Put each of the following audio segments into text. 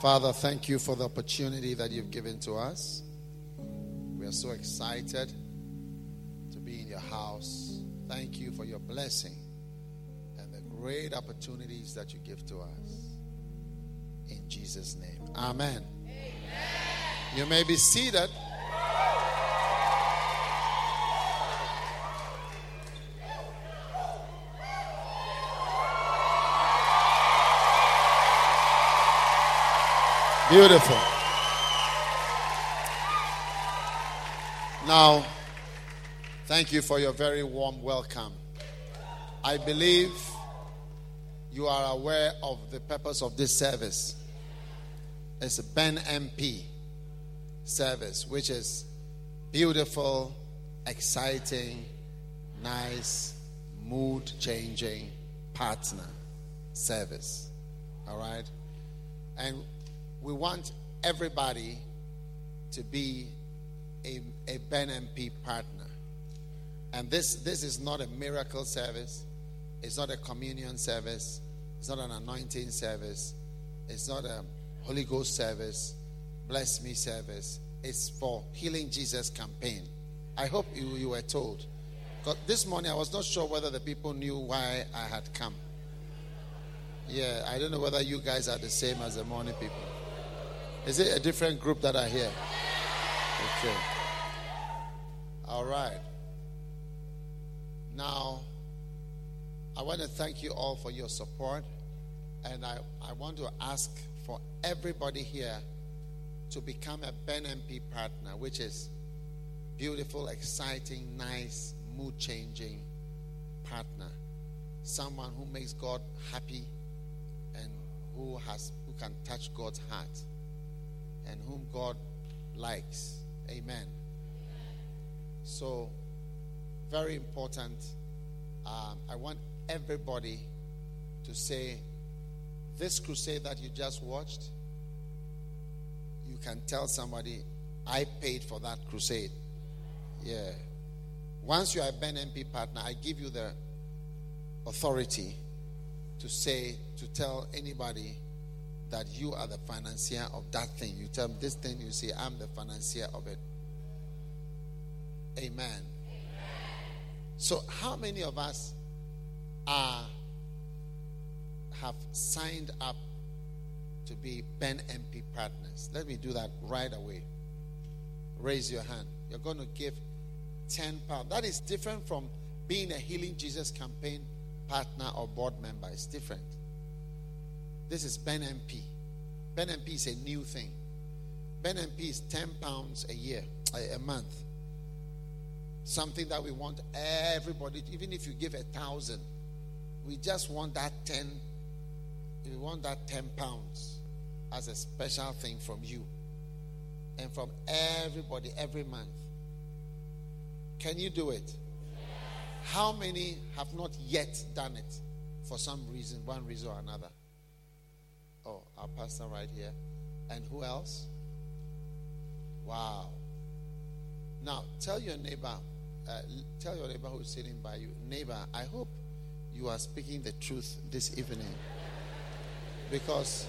Father, thank you for the opportunity that you've given to us. We are so excited to be in your house. Thank you for your blessing and the great opportunities that you give to us. In Jesus' name. Amen. Amen. You may be seated. Beautiful. Now, thank you for your very warm welcome. I believe you are aware of the purpose of this service. It's a Ben MP service, which is beautiful, exciting, nice, mood changing partner service. All right? And we want everybody to be a, a Ben MP partner. And this, this is not a miracle service, it's not a communion service, it's not an anointing service, it's not a Holy Ghost service, bless me service. It's for Healing Jesus campaign. I hope you, you were told. Because this morning I was not sure whether the people knew why I had come. Yeah, I don't know whether you guys are the same as the morning people. Is it a different group that are here? Okay. All right. Now, I want to thank you all for your support. And I, I want to ask for everybody here to become a Ben MP partner, which is beautiful, exciting, nice, mood changing partner. Someone who makes God happy and who has who can touch God's heart and whom God likes. Amen. So, very important. Um, I want everybody to say, this crusade that you just watched, you can tell somebody, I paid for that crusade. Yeah. Once you are a Ben MP partner, I give you the authority to say, to tell anybody that you are the financier of that thing. You tell me this thing, you say, I'm the financier of it. Amen. Amen. So, how many of us are have signed up to be Ben MP partners? Let me do that right away. Raise your hand. You're going to give 10 pounds. That is different from being a Healing Jesus campaign partner or board member. It's different. This is Ben MP. Ben MP is a new thing. Ben MP is 10 pounds a year, a, a month. Something that we want everybody, even if you give a thousand, we just want that 10, we want that 10 pounds as a special thing from you and from everybody every month. Can you do it? How many have not yet done it for some reason, one reason or another? Our pastor right here. And who else? Wow. Now, tell your neighbor, uh, tell your neighbor who's sitting by you, neighbor, I hope you are speaking the truth this evening. Because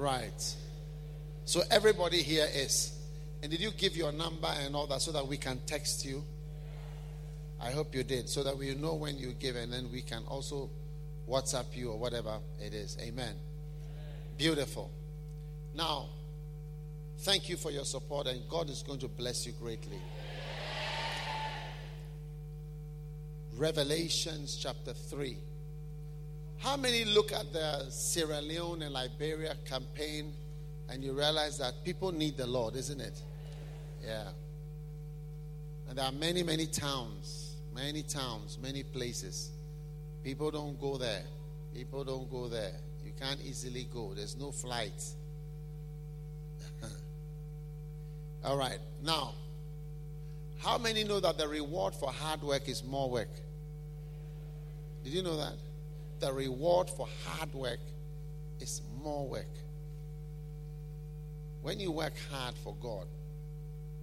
Right. So everybody here is and did you give your number and all that so that we can text you? I hope you did, so that we know when you give, and then we can also WhatsApp you or whatever it is. Amen. Beautiful. Now, thank you for your support, and God is going to bless you greatly. Revelations chapter 3. How many look at the Sierra Leone and Liberia campaign and you realize that people need the Lord, isn't it? Yeah. And there are many, many towns, many towns, many places. People don't go there. People don't go there. You can't easily go, there's no flight. All right. Now, how many know that the reward for hard work is more work? Did you know that? The reward for hard work is more work. When you work hard for God,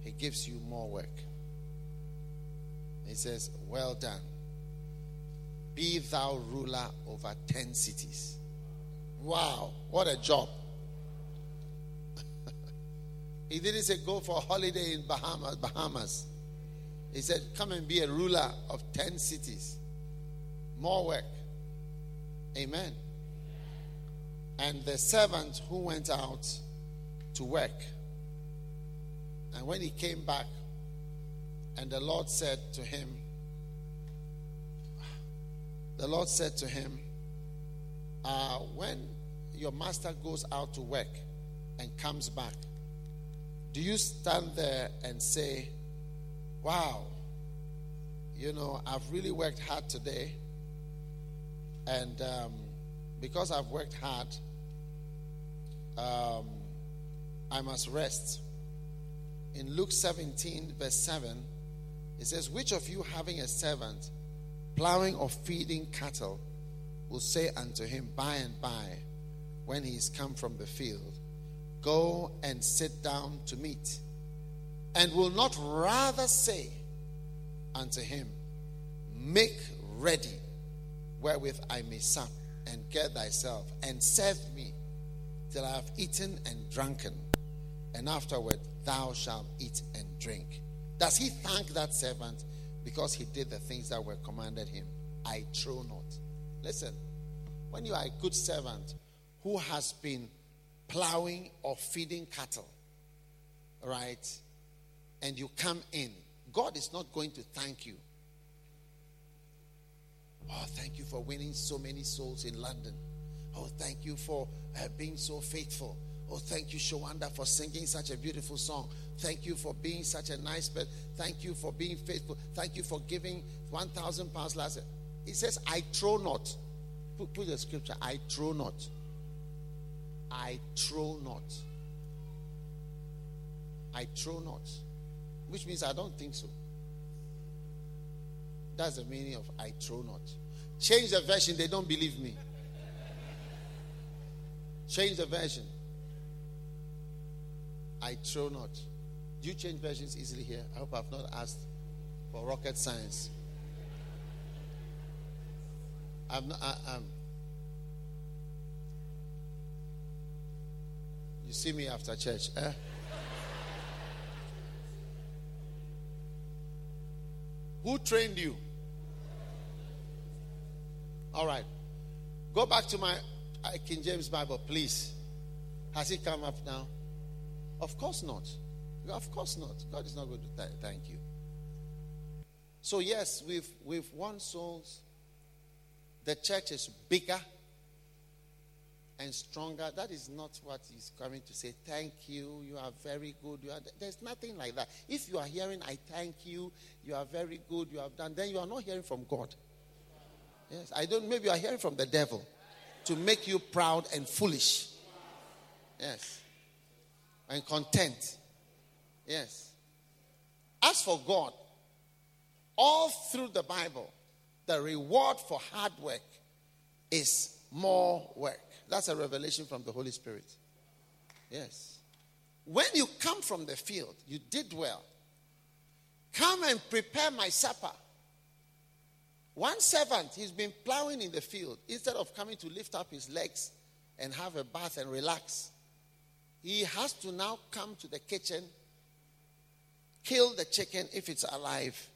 He gives you more work. He says, Well done. Be thou ruler over 10 cities. Wow, what a job. he didn't say go for a holiday in Bahamas, Bahamas. He said, Come and be a ruler of 10 cities. More work. Amen. And the servant who went out to work, and when he came back, and the Lord said to him, The Lord said to him, uh, When your master goes out to work and comes back, do you stand there and say, Wow, you know, I've really worked hard today. And um, because I've worked hard, um, I must rest. In Luke 17, verse 7, it says, Which of you having a servant plowing or feeding cattle will say unto him by and by, when he is come from the field, Go and sit down to meat? and will not rather say unto him, Make ready wherewith I may sup and get thyself and serve me till I have eaten and drunken, and afterward thou shalt eat and drink. Does he thank that servant because he did the things that were commanded him? I trow not. Listen, when you are a good servant who has been plowing or feeding cattle, right? and you come in, God is not going to thank you. Oh, thank you for winning so many souls in London. Oh, thank you for uh, being so faithful. Oh, thank you, Shawanda, for singing such a beautiful song. Thank you for being such a nice person. Thank you for being faithful. Thank you for giving 1,000 pounds last year. He says, I trow not. Put, put the scripture, I trow not. I trow not. I trow not which means I don't think so. That's the meaning of I trow not. Change the version, they don't believe me. Change the version. I throw not. Do you change versions easily here? I hope I've not asked for rocket science. I'm not, I, am you see me after church, eh? Who trained you? All right. Go back to my uh, King James Bible, please. Has it come up now? Of course not. Of course not. God is not going to th- thank you. So yes, we've we've won souls. The church is bigger and stronger. That is not what he's coming to say. Thank you. You are very good. You are, there's nothing like that. If you are hearing, I thank you, you are very good, you have done, then you are not hearing from God. Yes, I don't, maybe you are hearing from the devil to make you proud and foolish. Yes. And content. Yes. As for God, all through the Bible, the reward for hard work is more work. That's a revelation from the Holy Spirit. Yes. When you come from the field, you did well. Come and prepare my supper. One servant, he's been plowing in the field. Instead of coming to lift up his legs and have a bath and relax, he has to now come to the kitchen, kill the chicken if it's alive,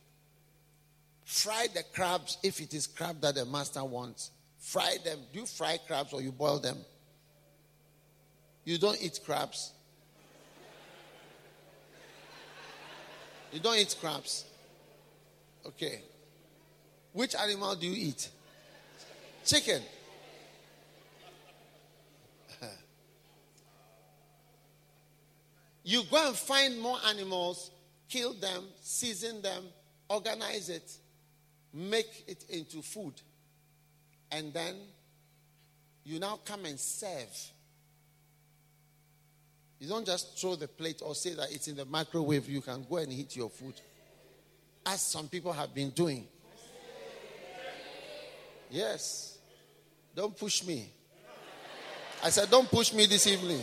fry the crabs if it is crab that the master wants, Fry them. Do you fry crabs or you boil them? You don't eat crabs. You don't eat crabs. Okay. Which animal do you eat? Chicken. You go and find more animals, kill them, season them, organize it, make it into food, and then you now come and serve. You don't just throw the plate or say that it's in the microwave, you can go and eat your food. As some people have been doing. Yes. Don't push me. I said, Don't push me this evening.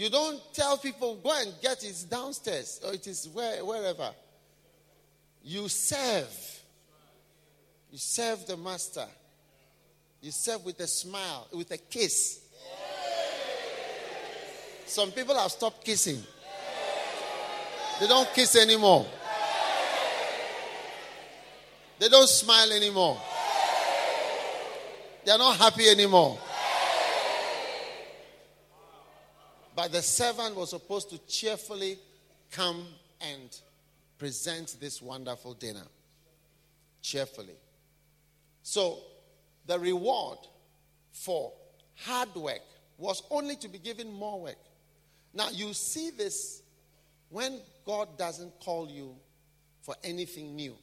You don't tell people, go and get it downstairs or it is where, wherever. You serve. You serve the master. You serve with a smile, with a kiss. Some people have stopped kissing. They don't kiss anymore. They don't smile anymore. They are not happy anymore. But the servant was supposed to cheerfully come and present this wonderful dinner. Cheerfully. So, the reward for hard work was only to be given more work. Now, you see this when God doesn't call you for anything new.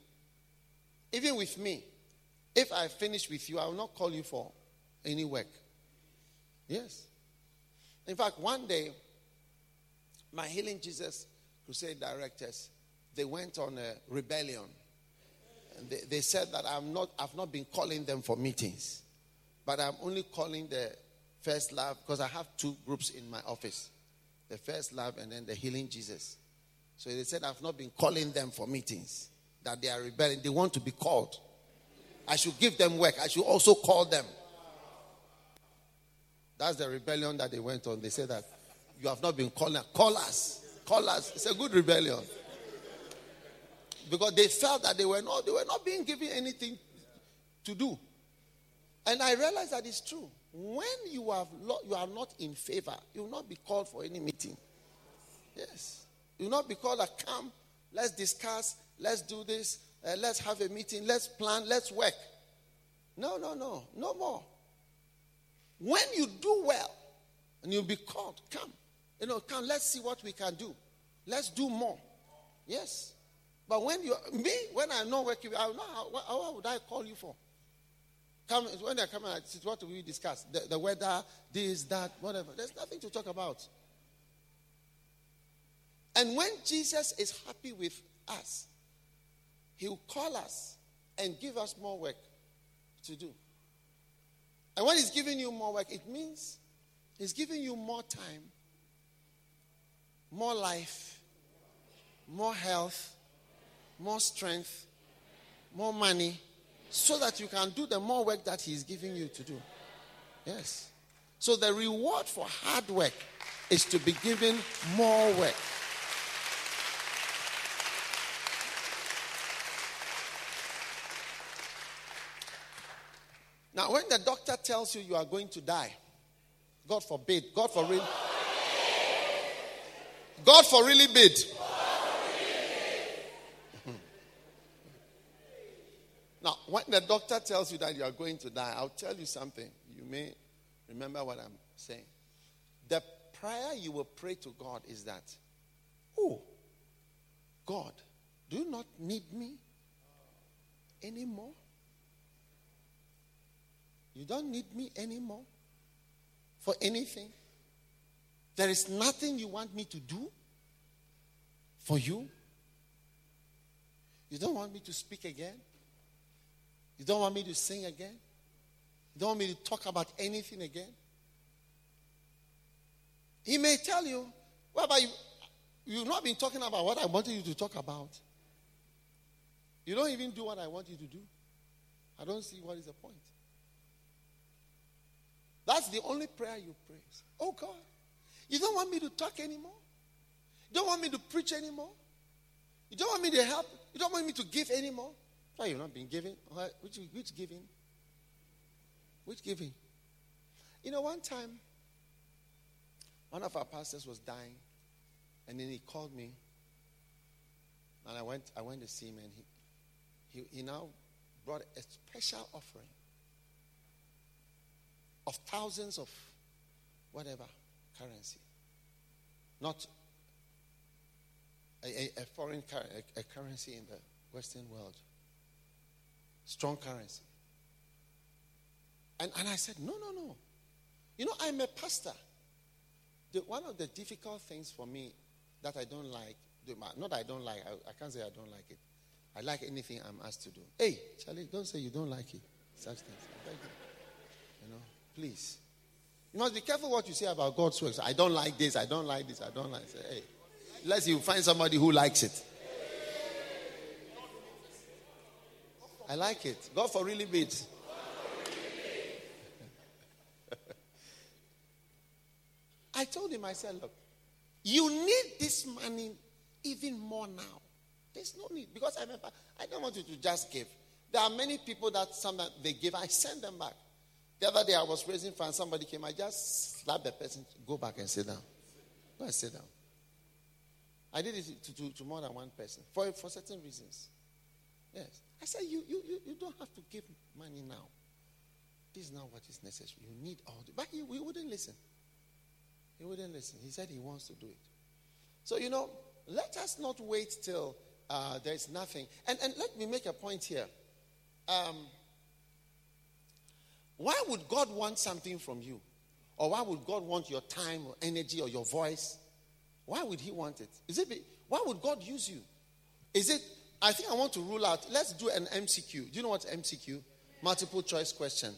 Even with me, if I finish with you, I will not call you for any work. Yes. In fact, one day, my Healing Jesus Crusade directors, they went on a rebellion. And they, they said that I'm not, I've not been calling them for meetings, but I'm only calling the First Love because I have two groups in my office the First Love and then the Healing Jesus. So they said I've not been calling them for meetings, that they are rebelling. They want to be called. I should give them work. I should also call them. That's the rebellion that they went on. They said that you have not been calling. Call us. Call us. It's a good rebellion. Because they felt that they were not, they were not being given anything to do. And I realized that it's true. When you, have, you are not in favor, you will not be called for any meeting. Yes. You will not be called a come, let's discuss, let's do this, uh, let's have a meeting, let's plan, let's work. No, no, no, no more. When you do well and you'll be called, come. You know, come, let's see what we can do. Let's do more. Yes. But when you, me, when I'm not working, I know how, what, would I call you for? Come, when I come and say, what do we discuss? The, the weather, this, that, whatever. There's nothing to talk about. And when Jesus is happy with us, he will call us and give us more work to do. And when He's giving you more work, it means He's giving you more time, more life, more health, more strength, more money, so that you can do the more work that He's giving you to do. Yes. So the reward for hard work is to be given more work. Now, when the doctor tells you you are going to die, God forbid, God for real. God for really bid. now, when the doctor tells you that you are going to die, I'll tell you something. You may remember what I'm saying. The prayer you will pray to God is that, Oh, God, do you not need me anymore? You don't need me anymore for anything. There is nothing you want me to do for you. You don't want me to speak again. You don't want me to sing again. You don't want me to talk about anything again. He may tell you, well, about you? You've not been talking about what I wanted you to talk about. You don't even do what I want you to do. I don't see what is the point. That's the only prayer you pray. Oh God, you don't want me to talk anymore? You don't want me to preach anymore? You don't want me to help? You don't want me to give anymore? Why you've not been giving? Which, which giving? Which giving? You know, one time, one of our pastors was dying, and then he called me, and I went, I went to see him, and he, he, he now brought a special offering of thousands of whatever currency, not a, a, foreign a, a currency in the Western world. Strong currency. And, and I said, no, no, no. You know, I'm a pastor. The, one of the difficult things for me that I don't like, not I don't like, I, I, can't say I don't like it. I like anything I'm asked to do. Hey, Charlie, don't say you don't like it. Such things. I beg you. You know, please. You must be careful what you say about God's works. I don't like this, I don't like this, I don't like Say, hey, unless you find somebody who likes it. I like it. God for really bit. I told him, I said, look, you need this money even more now. There's no need because I remember I don't want you to just give. There are many people that sometimes they give, I send them back. The other day I was raising funds, somebody came, I just slapped the person, go back and sit down. Go and sit down. I did it to, to, to more than one person for, for certain reasons. Yes. I said, you, you, you, you don't have to give money now. This is not what is necessary. You need all the. But he, he wouldn't listen. He wouldn't listen. He said he wants to do it. So, you know, let us not wait till uh, there's nothing. And, and let me make a point here. Um, why would God want something from you? Or why would God want your time or energy or your voice? Why would He want it? Is it? Be, why would God use you? Is it? I think I want to rule out. Let's do an MCQ. Do you know what MCQ? Multiple choice question.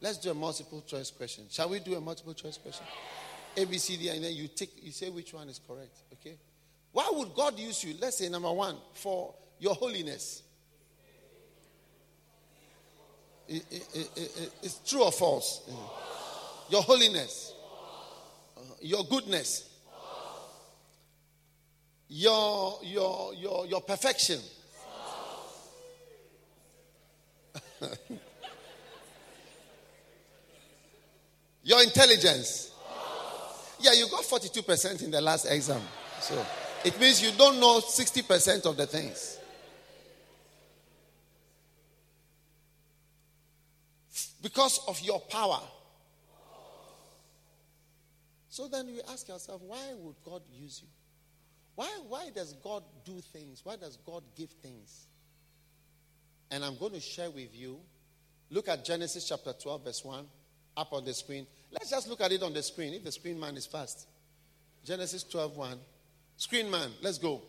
Let's do a multiple choice question. Shall we do a multiple choice question? A, B, C, D, and then you take, you say which one is correct. Okay? Why would God use you? Let's say number one, for your holiness. It, it, it, it's true or false? Your holiness, uh, your goodness, your your your your perfection. your intelligence. Yeah, you got 42% in the last exam. So it means you don't know 60% of the things. Because of your power. So then you ask yourself, why would God use you? Why, why does God do things? Why does God give things? And I'm going to share with you. Look at Genesis chapter 12, verse 1, up on the screen. Let's just look at it on the screen, if the screen man is fast. Genesis 12, 1. Screen man, let's go.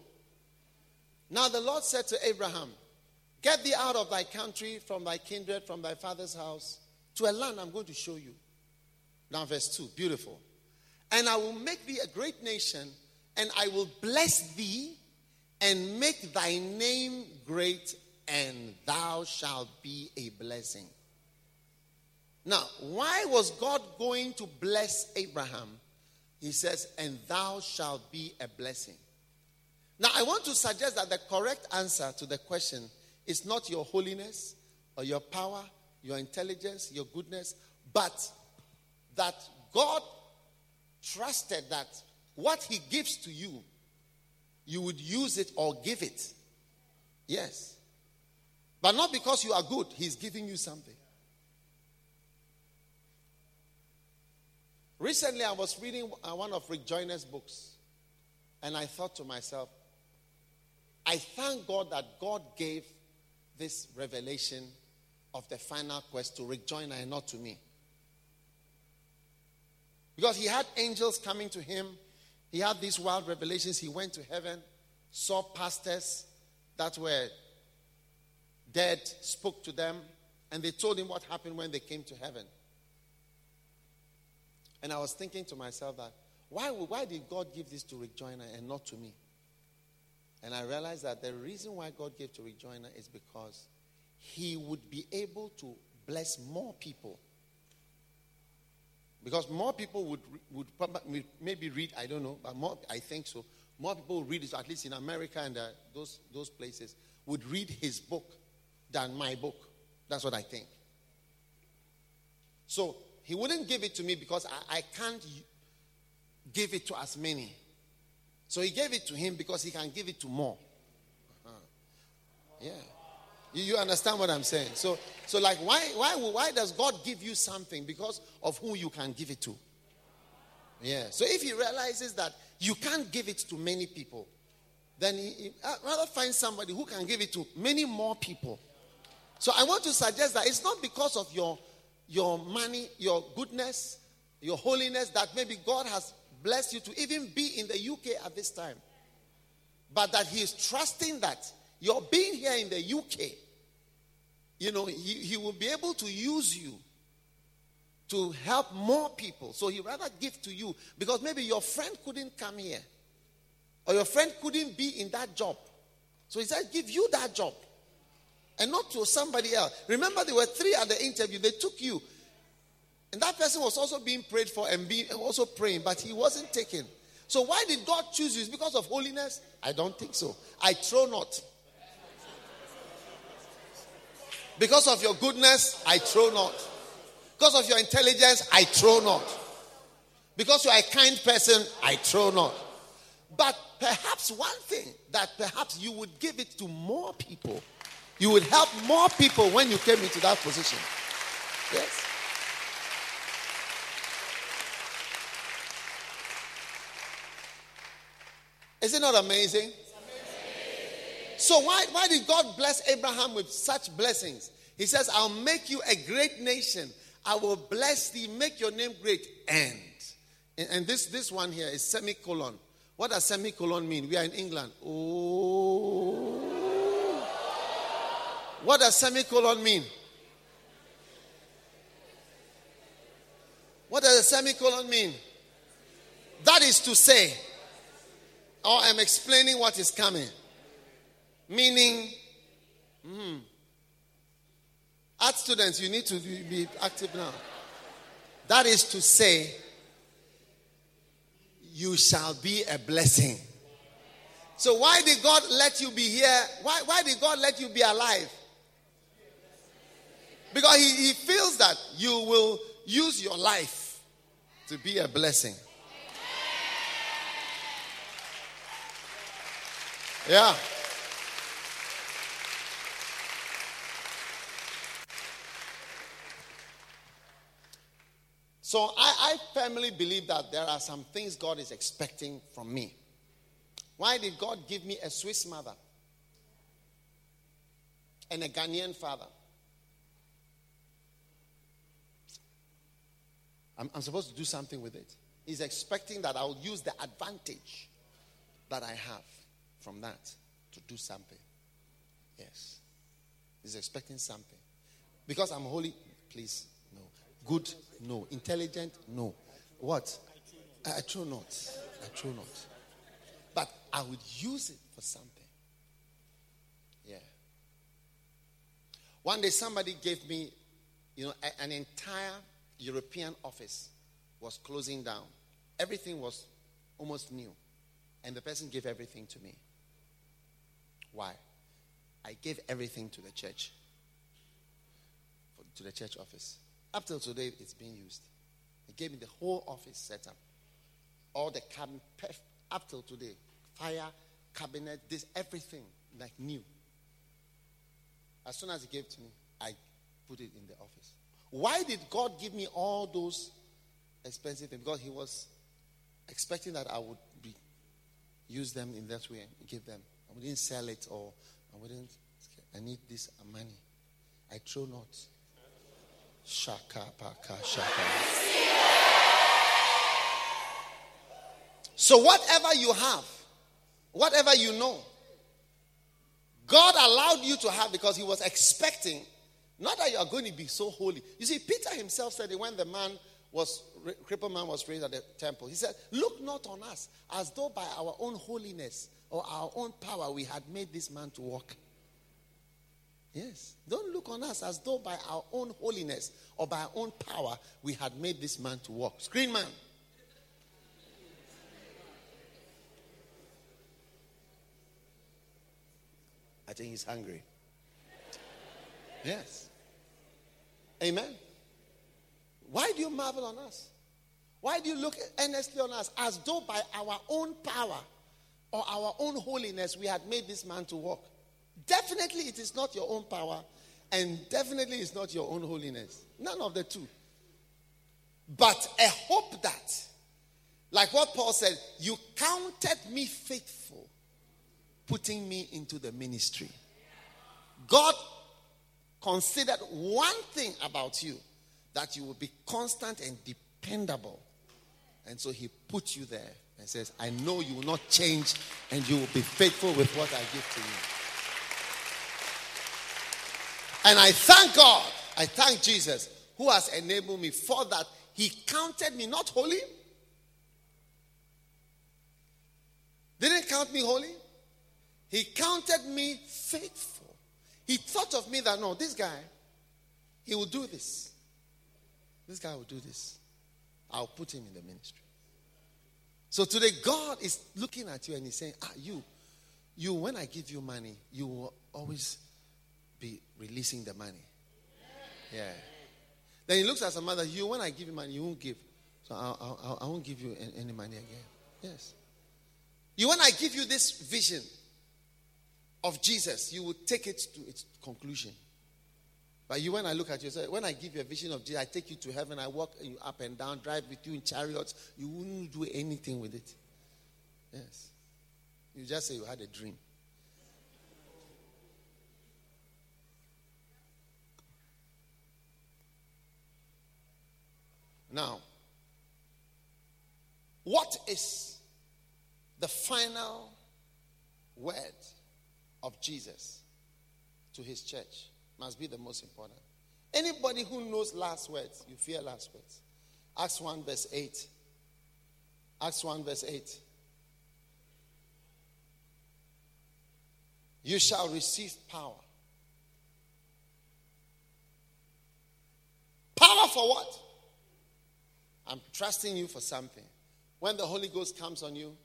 Now the Lord said to Abraham, Get thee out of thy country, from thy kindred, from thy father's house, to a land I'm going to show you. Now, verse 2, beautiful. And I will make thee a great nation, and I will bless thee, and make thy name great, and thou shalt be a blessing. Now, why was God going to bless Abraham? He says, and thou shalt be a blessing. Now, I want to suggest that the correct answer to the question is not your holiness or your power, your intelligence, your goodness, but that God trusted that what He gives to you, you would use it or give it. Yes. But not because you are good, He's giving you something. Recently, I was reading uh, one of Rick Joyner's books, and I thought to myself, I thank God that God gave this revelation of the final quest to Joyner and not to me. Because he had angels coming to him, he had these wild revelations. He went to heaven, saw pastors that were dead, spoke to them, and they told him what happened when they came to heaven. And I was thinking to myself that why, why did God give this to Rick and not to me? And I realized that the reason why God gave to Rick is because he would be able to bless more people. Because more people would, would maybe read, I don't know, but more, I think so. More people read it, at least in America and uh, those, those places, would read his book than my book. That's what I think. So he wouldn't give it to me because I, I can't give it to as many. So he gave it to him because he can give it to more. Uh-huh. Yeah. You, you, understand what I'm saying? So, so like, why, why, why does God give you something? Because of who you can give it to. Yeah. So if he realizes that you can't give it to many people, then he, he uh, rather find somebody who can give it to many more people. So I want to suggest that it's not because of your your money, your goodness, your holiness that maybe God has blessed you to even be in the UK at this time. But that He is trusting that your being here in the UK, you know, He, he will be able to use you to help more people. So He rather give to you because maybe your friend couldn't come here or your friend couldn't be in that job. So He said, give you that job and not to somebody else. Remember, there were three at the interview, they took you. And that person was also being prayed for and being also praying, but he wasn't taken. So why did God choose you? Because of holiness? I don't think so. I throw not. Because of your goodness, I throw not. Because of your intelligence, I throw not. Because you are a kind person, I throw not. But perhaps one thing that perhaps you would give it to more people. You would help more people when you came into that position. Yes. Is it not amazing? So, why, why did God bless Abraham with such blessings? He says, I'll make you a great nation. I will bless thee, make your name great. And, and this, this one here is semicolon. What does semicolon mean? We are in England. Oh. What does semicolon mean? What does a semicolon mean? That is to say, or I'm explaining what is coming. Meaning, mm, art students, you need to be active now. That is to say, you shall be a blessing. So, why did God let you be here? Why, why did God let you be alive? Because he, he feels that you will use your life to be a blessing. Yeah. So I, I firmly believe that there are some things God is expecting from me. Why did God give me a Swiss mother and a Ghanaian father? I'm, I'm supposed to do something with it. He's expecting that I'll use the advantage that I have from that to do something. Yes. He's expecting something. Because I'm holy, please. Good, no. Intelligent, no. What? I, I true not. I true not. But I would use it for something. Yeah. One day somebody gave me, you know, a, an entire European office was closing down. Everything was almost new. And the person gave everything to me. Why? I gave everything to the church, to the church office. Up till today, it's being used. He gave me the whole office setup, all the cabinet, up till today, fire, cabinet, this, everything like new. As soon as he gave to me, I put it in the office. Why did God give me all those expensive things? Because He was expecting that I would be use them in that way give them. I wouldn't sell it or I wouldn't. I need this money. I throw not. Shaka paka shaka. So whatever you have, whatever you know, God allowed you to have because He was expecting not that you are going to be so holy. You see, Peter himself said when the man was, crippled man was raised at the temple. He said, Look not on us as though by our own holiness or our own power we had made this man to walk. Yes. Don't look on us as though by our own holiness or by our own power we had made this man to walk. Screen man. I think he's hungry. Yes. Amen. Why do you marvel on us? Why do you look earnestly on us as though by our own power or our own holiness we had made this man to walk? Definitely it is not your own power, and definitely it's not your own holiness. None of the two. But a hope that Like what Paul said, you counted me faithful, putting me into the ministry. God considered one thing about you that you will be constant and dependable. And so he put you there and says, I know you will not change and you will be faithful with what I give to you. And I thank God, I thank Jesus who has enabled me for that. He counted me not holy. Didn't count me holy. He counted me faithful. He thought of me that no, this guy, he will do this. This guy will do this. I'll put him in the ministry. So today, God is looking at you and He's saying, Ah, you, you, when I give you money, you will always releasing the money. Yeah. Then he looks at some mother, you, when I give you money, you won't give. So I, I, I won't give you any money again. Yes. You, when I give you this vision of Jesus, you will take it to its conclusion. But you, when I look at you, say, when I give you a vision of Jesus, I take you to heaven, I walk you up and down, drive with you in chariots, you wouldn't do anything with it. Yes. You just say you had a dream. Now, what is the final word of Jesus to his church? Must be the most important. Anybody who knows last words, you fear last words. Acts 1, verse 8. Acts 1, verse 8. You shall receive power. Power for what? I'm trusting you for something. When the Holy Ghost comes on you,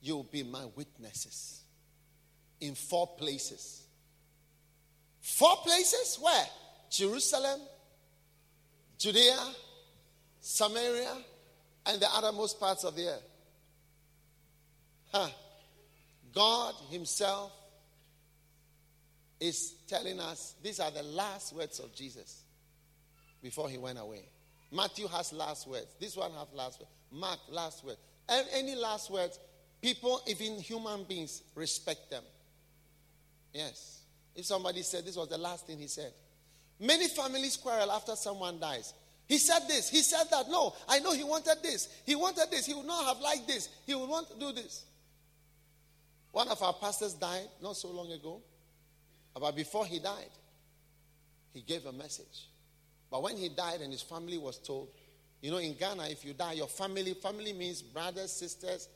you'll be my witnesses in four places. Four places? Where? Jerusalem, Judea, Samaria, and the othermost parts of the earth. Huh. God Himself is telling us these are the last words of Jesus before He went away. Matthew has last words. This one has last words. Mark, last words. And any last words, people, even human beings, respect them. Yes. If somebody said this was the last thing he said. Many families quarrel after someone dies. He said this, he said that. No, I know he wanted this. He wanted this. He would not have liked this. He would want to do this. One of our pastors died not so long ago. But before he died, he gave a message. But when he died and his family was told, you know, in Ghana, if you die, your family, family means brothers, sisters,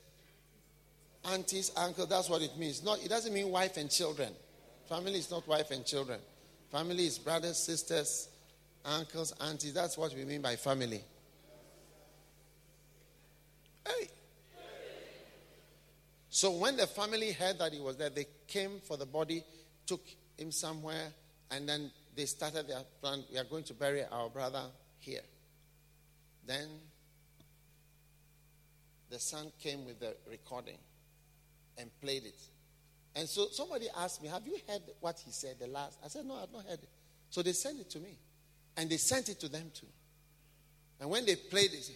aunties, uncles. That's what it means. Not, it doesn't mean wife and children. Family is not wife and children. Family is brothers, sisters, uncles, aunties. That's what we mean by family. Hey. So when the family heard that he was there, they came for the body, took him somewhere, and then they started their plan. We are going to bury our brother here. Then the son came with the recording and played it. And so somebody asked me, Have you heard what he said the last? I said, No, I've not heard it. So they sent it to me. And they sent it to them too. And when they played it,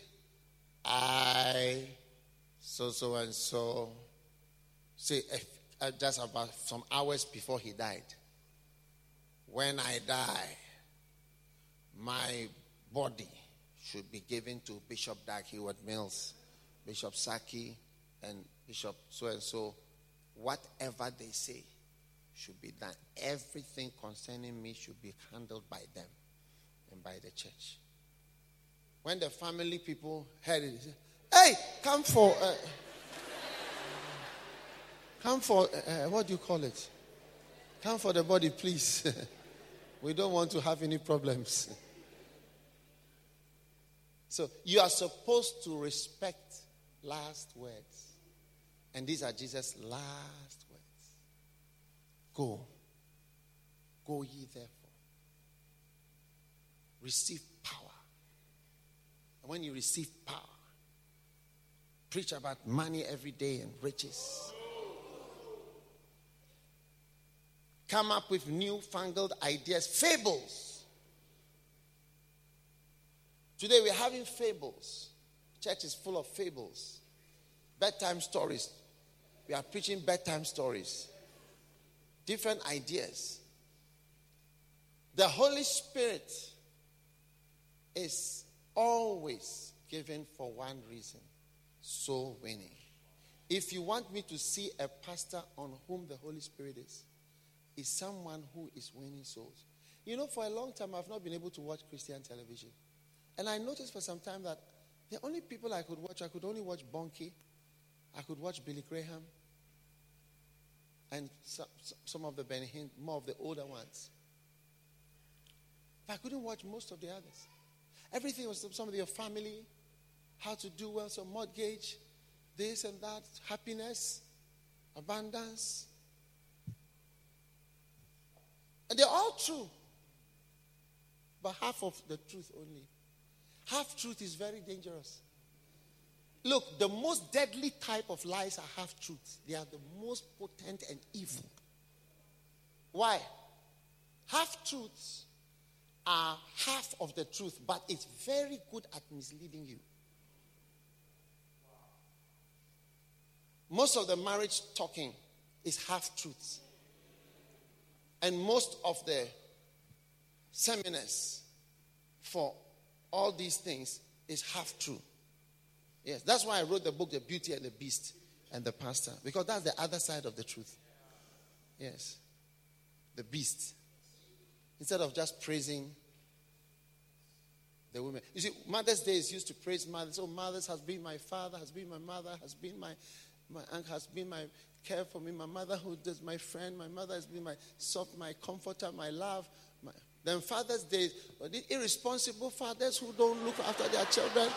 I, so, so, and so, say, just about some hours before he died. When I die, my body should be given to Bishop Dag Heward Mills, Bishop Saki, and Bishop so and so whatever they say should be done. Everything concerning me should be handled by them and by the church. When the family people heard it, said, hey, come for, uh, come for, uh, uh, what do you call it? Come for the body, please. we don't want to have any problems. so you are supposed to respect last words. And these are Jesus' last words Go. Go ye therefore. Receive power. And when you receive power, preach about money every day and riches. Come up with newfangled ideas, fables. Today we're having fables. Church is full of fables. bedtime stories. We are preaching bedtime stories, different ideas. The Holy Spirit is always given for one reason soul winning. If you want me to see a pastor on whom the Holy Spirit is, is someone who is winning souls. You know, for a long time, I've not been able to watch Christian television. And I noticed for some time that the only people I could watch, I could only watch Bonnke, I could watch Billy Graham, and some, some of the Benny Hinn, more of the older ones. But I couldn't watch most of the others. Everything was some of your family, how to do well, some mortgage, this and that, happiness, abundance. And they're all true. But half of the truth only. Half truth is very dangerous. Look, the most deadly type of lies are half truths. They are the most potent and evil. Why? Half truths are half of the truth, but it's very good at misleading you. Most of the marriage talking is half truths. And most of the seminars for all these things is half true. Yes, that's why I wrote the book, The Beauty and the Beast and the Pastor, because that's the other side of the truth. Yes, the beast. Instead of just praising the women. You see, Mother's Day is used to praise mothers. Oh, mothers has been my father, has been my mother, has been my, my aunt has been my care for me. My motherhood is my friend. My mother has been my soft, my comforter, my love. My, then Father's Day, the irresponsible fathers who don't look after their children,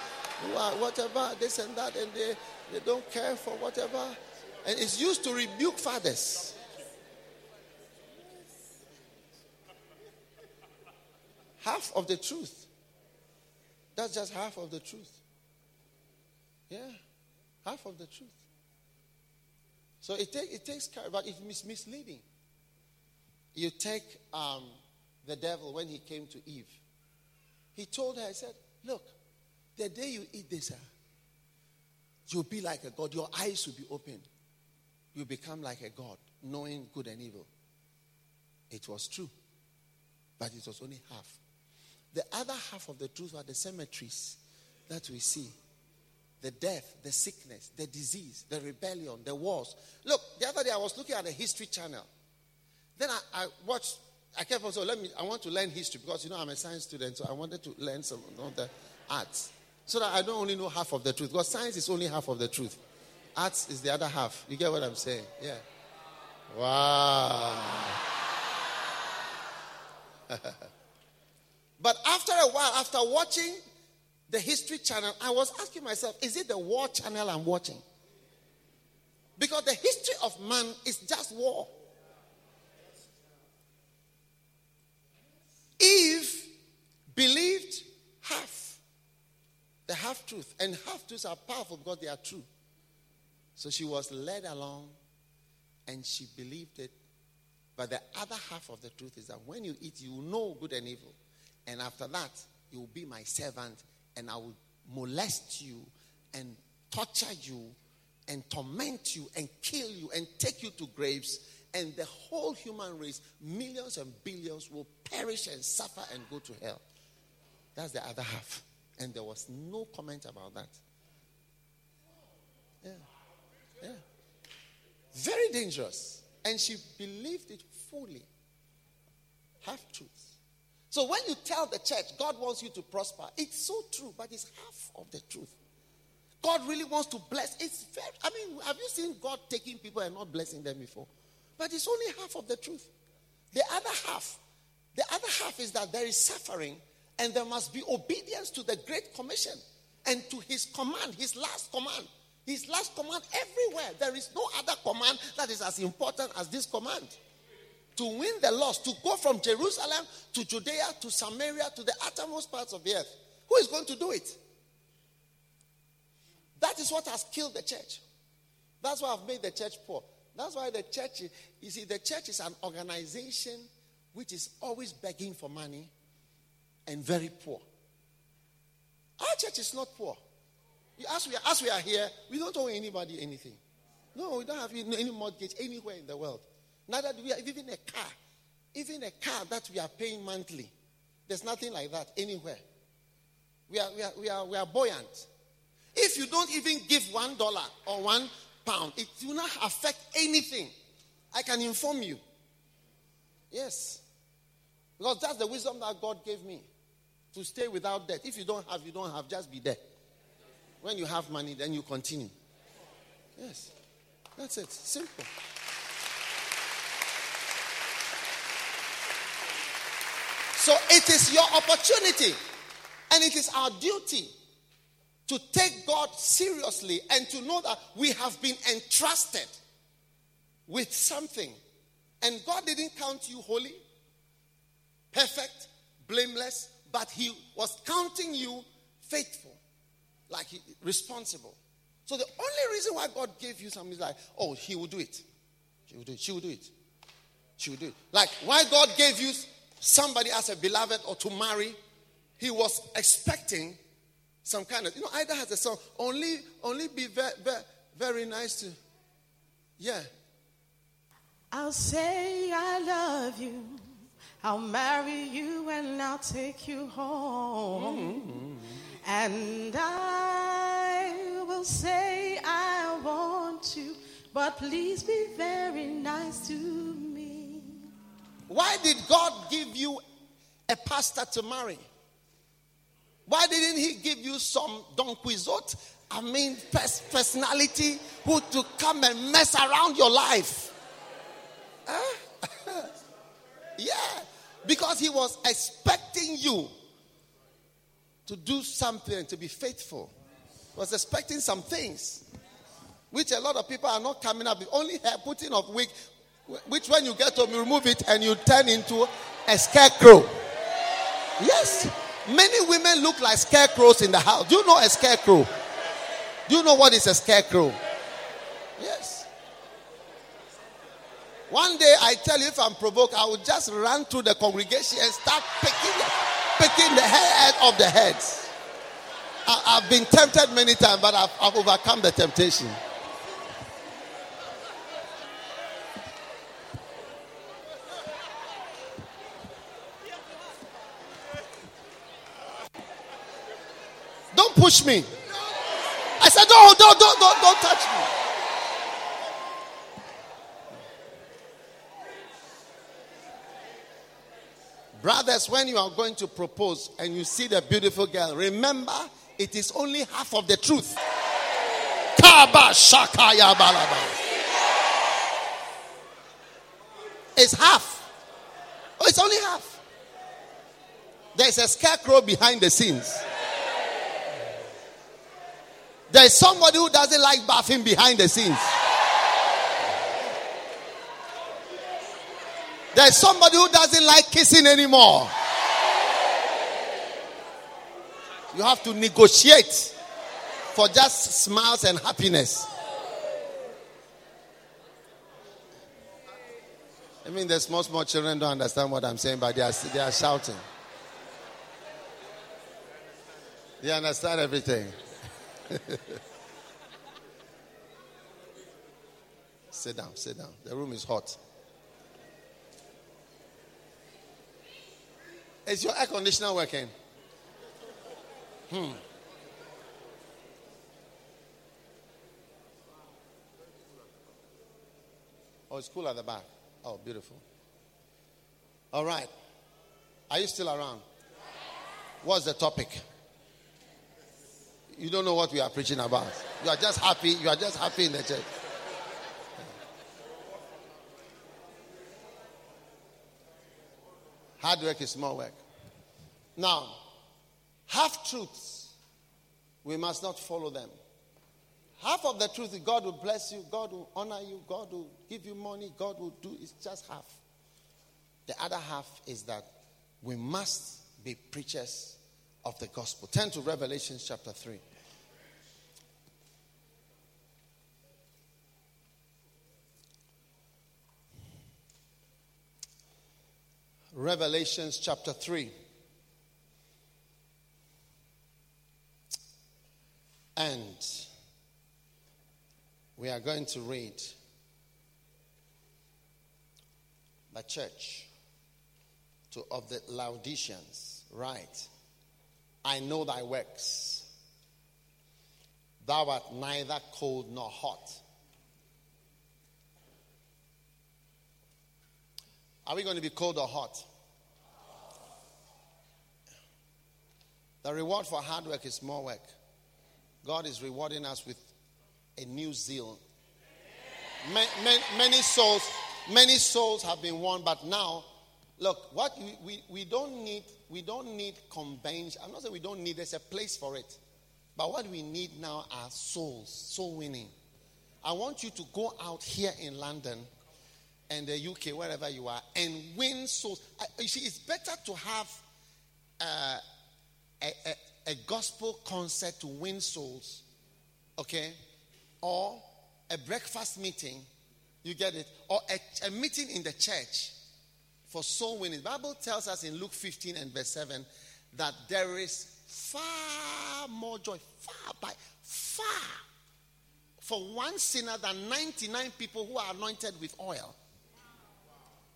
who are whatever, this and that, and they, they don't care for whatever. And it's used to rebuke fathers. Half of the truth. That's just half of the truth. Yeah, half of the truth. So it, take, it takes care, but it's misleading. You take um, the devil when he came to Eve. He told her, I said, Look, the day you eat this, uh, you'll be like a God. Your eyes will be open. You will become like a God, knowing good and evil. It was true, but it was only half. The other half of the truth are the cemeteries that we see the death, the sickness, the disease, the rebellion, the wars. Look, the other day I was looking at the History Channel. Then I, I watched, I kept on, so let me, I want to learn history because, you know, I'm a science student, so I wanted to learn some of the arts. So that I don't only know half of the truth, because science is only half of the truth. Arts is the other half. You get what I'm saying? Yeah. Wow. but after a while, after watching the History Channel, I was asking myself, is it the War Channel I'm watching? Because the history of man is just war. Eve believed half, the half truth. And half truths are powerful because they are true. So she was led along and she believed it. But the other half of the truth is that when you eat, you know good and evil. And after that, you will be my servant and I will molest you and torture you and torment you and kill you and take you to graves. And the whole human race, millions and billions, will perish and suffer and go to hell. That's the other half. And there was no comment about that. Yeah. Yeah. Very dangerous. And she believed it fully. Half truths. So when you tell the church God wants you to prosper, it's so true, but it's half of the truth. God really wants to bless. It's very, I mean, have you seen God taking people and not blessing them before? But it's only half of the truth. The other half, the other half is that there is suffering and there must be obedience to the Great Commission and to his command, his last command. His last command everywhere. There is no other command that is as important as this command to win the lost, to go from Jerusalem to Judea to Samaria to the uttermost parts of the earth. Who is going to do it? That is what has killed the church. That's why I've made the church poor. That's why the church, you see, the church is an organization which is always begging for money and very poor. Our church is not poor. As we, as we are here, we don't owe anybody anything. No, we don't have any mortgage anywhere in the world. Neither do we have even a car. Even a car that we are paying monthly. There's nothing like that anywhere. We are, we are, we are, we are buoyant. If you don't even give one dollar or one pound, it will not affect anything. I can inform you. Yes. Because that's the wisdom that God gave me to stay without debt. If you don't have, you don't have, just be there. When you have money, then you continue. Yes. That's it. Simple. So it is your opportunity and it is our duty to take God seriously and to know that we have been entrusted with something. And God didn't count you holy, perfect, blameless, but He was counting you faithful, like he, responsible. So the only reason why God gave you something is like, oh, He will do it. She will do it. She will do it. She will do it. Like why God gave you somebody as a beloved or to marry, He was expecting some kind of, you know, either has a song, only, only be very, very, very nice to, yeah. I'll say I love you. I'll marry you and I'll take you home. Mm-hmm. And I will say I want you, but please be very nice to me. Why did God give you a pastor to marry? Why didn't he give you some Don Quixote? I mean, personality who to come and mess around your life? Huh? yeah, because he was expecting you to do something, to be faithful. Was expecting some things, which a lot of people are not coming up with. Only hair putting of wig, which when you get home, you remove it and you turn into a scarecrow. Yes. Many women look like scarecrows in the house. Do you know a scarecrow? Do you know what is a scarecrow? Yes. One day I tell you if I'm provoked, I will just run through the congregation and start picking picking the head of the heads. I, have been tempted many times, but I've, I've overcome the temptation. Don't push me. I said, don't, don't, don't, don't, don't touch me. Brothers, when you are going to propose and you see the beautiful girl, remember it is only half of the truth. It's half. Oh, it's only half. There's a scarecrow behind the scenes. There's somebody who doesn't like bathing behind the scenes. There's somebody who doesn't like kissing anymore. You have to negotiate for just smiles and happiness. I mean, the small, small children don't understand what I'm saying, but they are, they are shouting. They understand everything. sit down, sit down. The room is hot. Is your air conditioner working? Hmm. Oh, it's cool at the back. Oh, beautiful. All right. Are you still around? What's the topic? You don't know what we are preaching about. You are just happy. You are just happy in the church. Hard work is small work. Now, half truths, we must not follow them. Half of the truth, is God will bless you, God will honor you, God will give you money, God will do. It's just half. The other half is that we must be preachers of the gospel. Turn to Revelation chapter 3. Revelations chapter 3. And we are going to read the church to, of the Laodiceans. Right. I know thy works. Thou art neither cold nor hot. Are we going to be cold or hot? The reward for hard work is more work. God is rewarding us with a new zeal. Many, many souls, many souls have been won, but now, look, what we, we, we don't need, we don't need convention. I'm not saying we don't need. There's a place for it, but what we need now are souls, soul winning. I want you to go out here in London and the UK, wherever you are, and win souls. You see, it's better to have uh, a, a, a gospel concert to win souls, okay, or a breakfast meeting, you get it, or a, a meeting in the church for soul winning. The Bible tells us in Luke 15 and verse 7 that there is far more joy, far by far for one sinner than 99 people who are anointed with oil.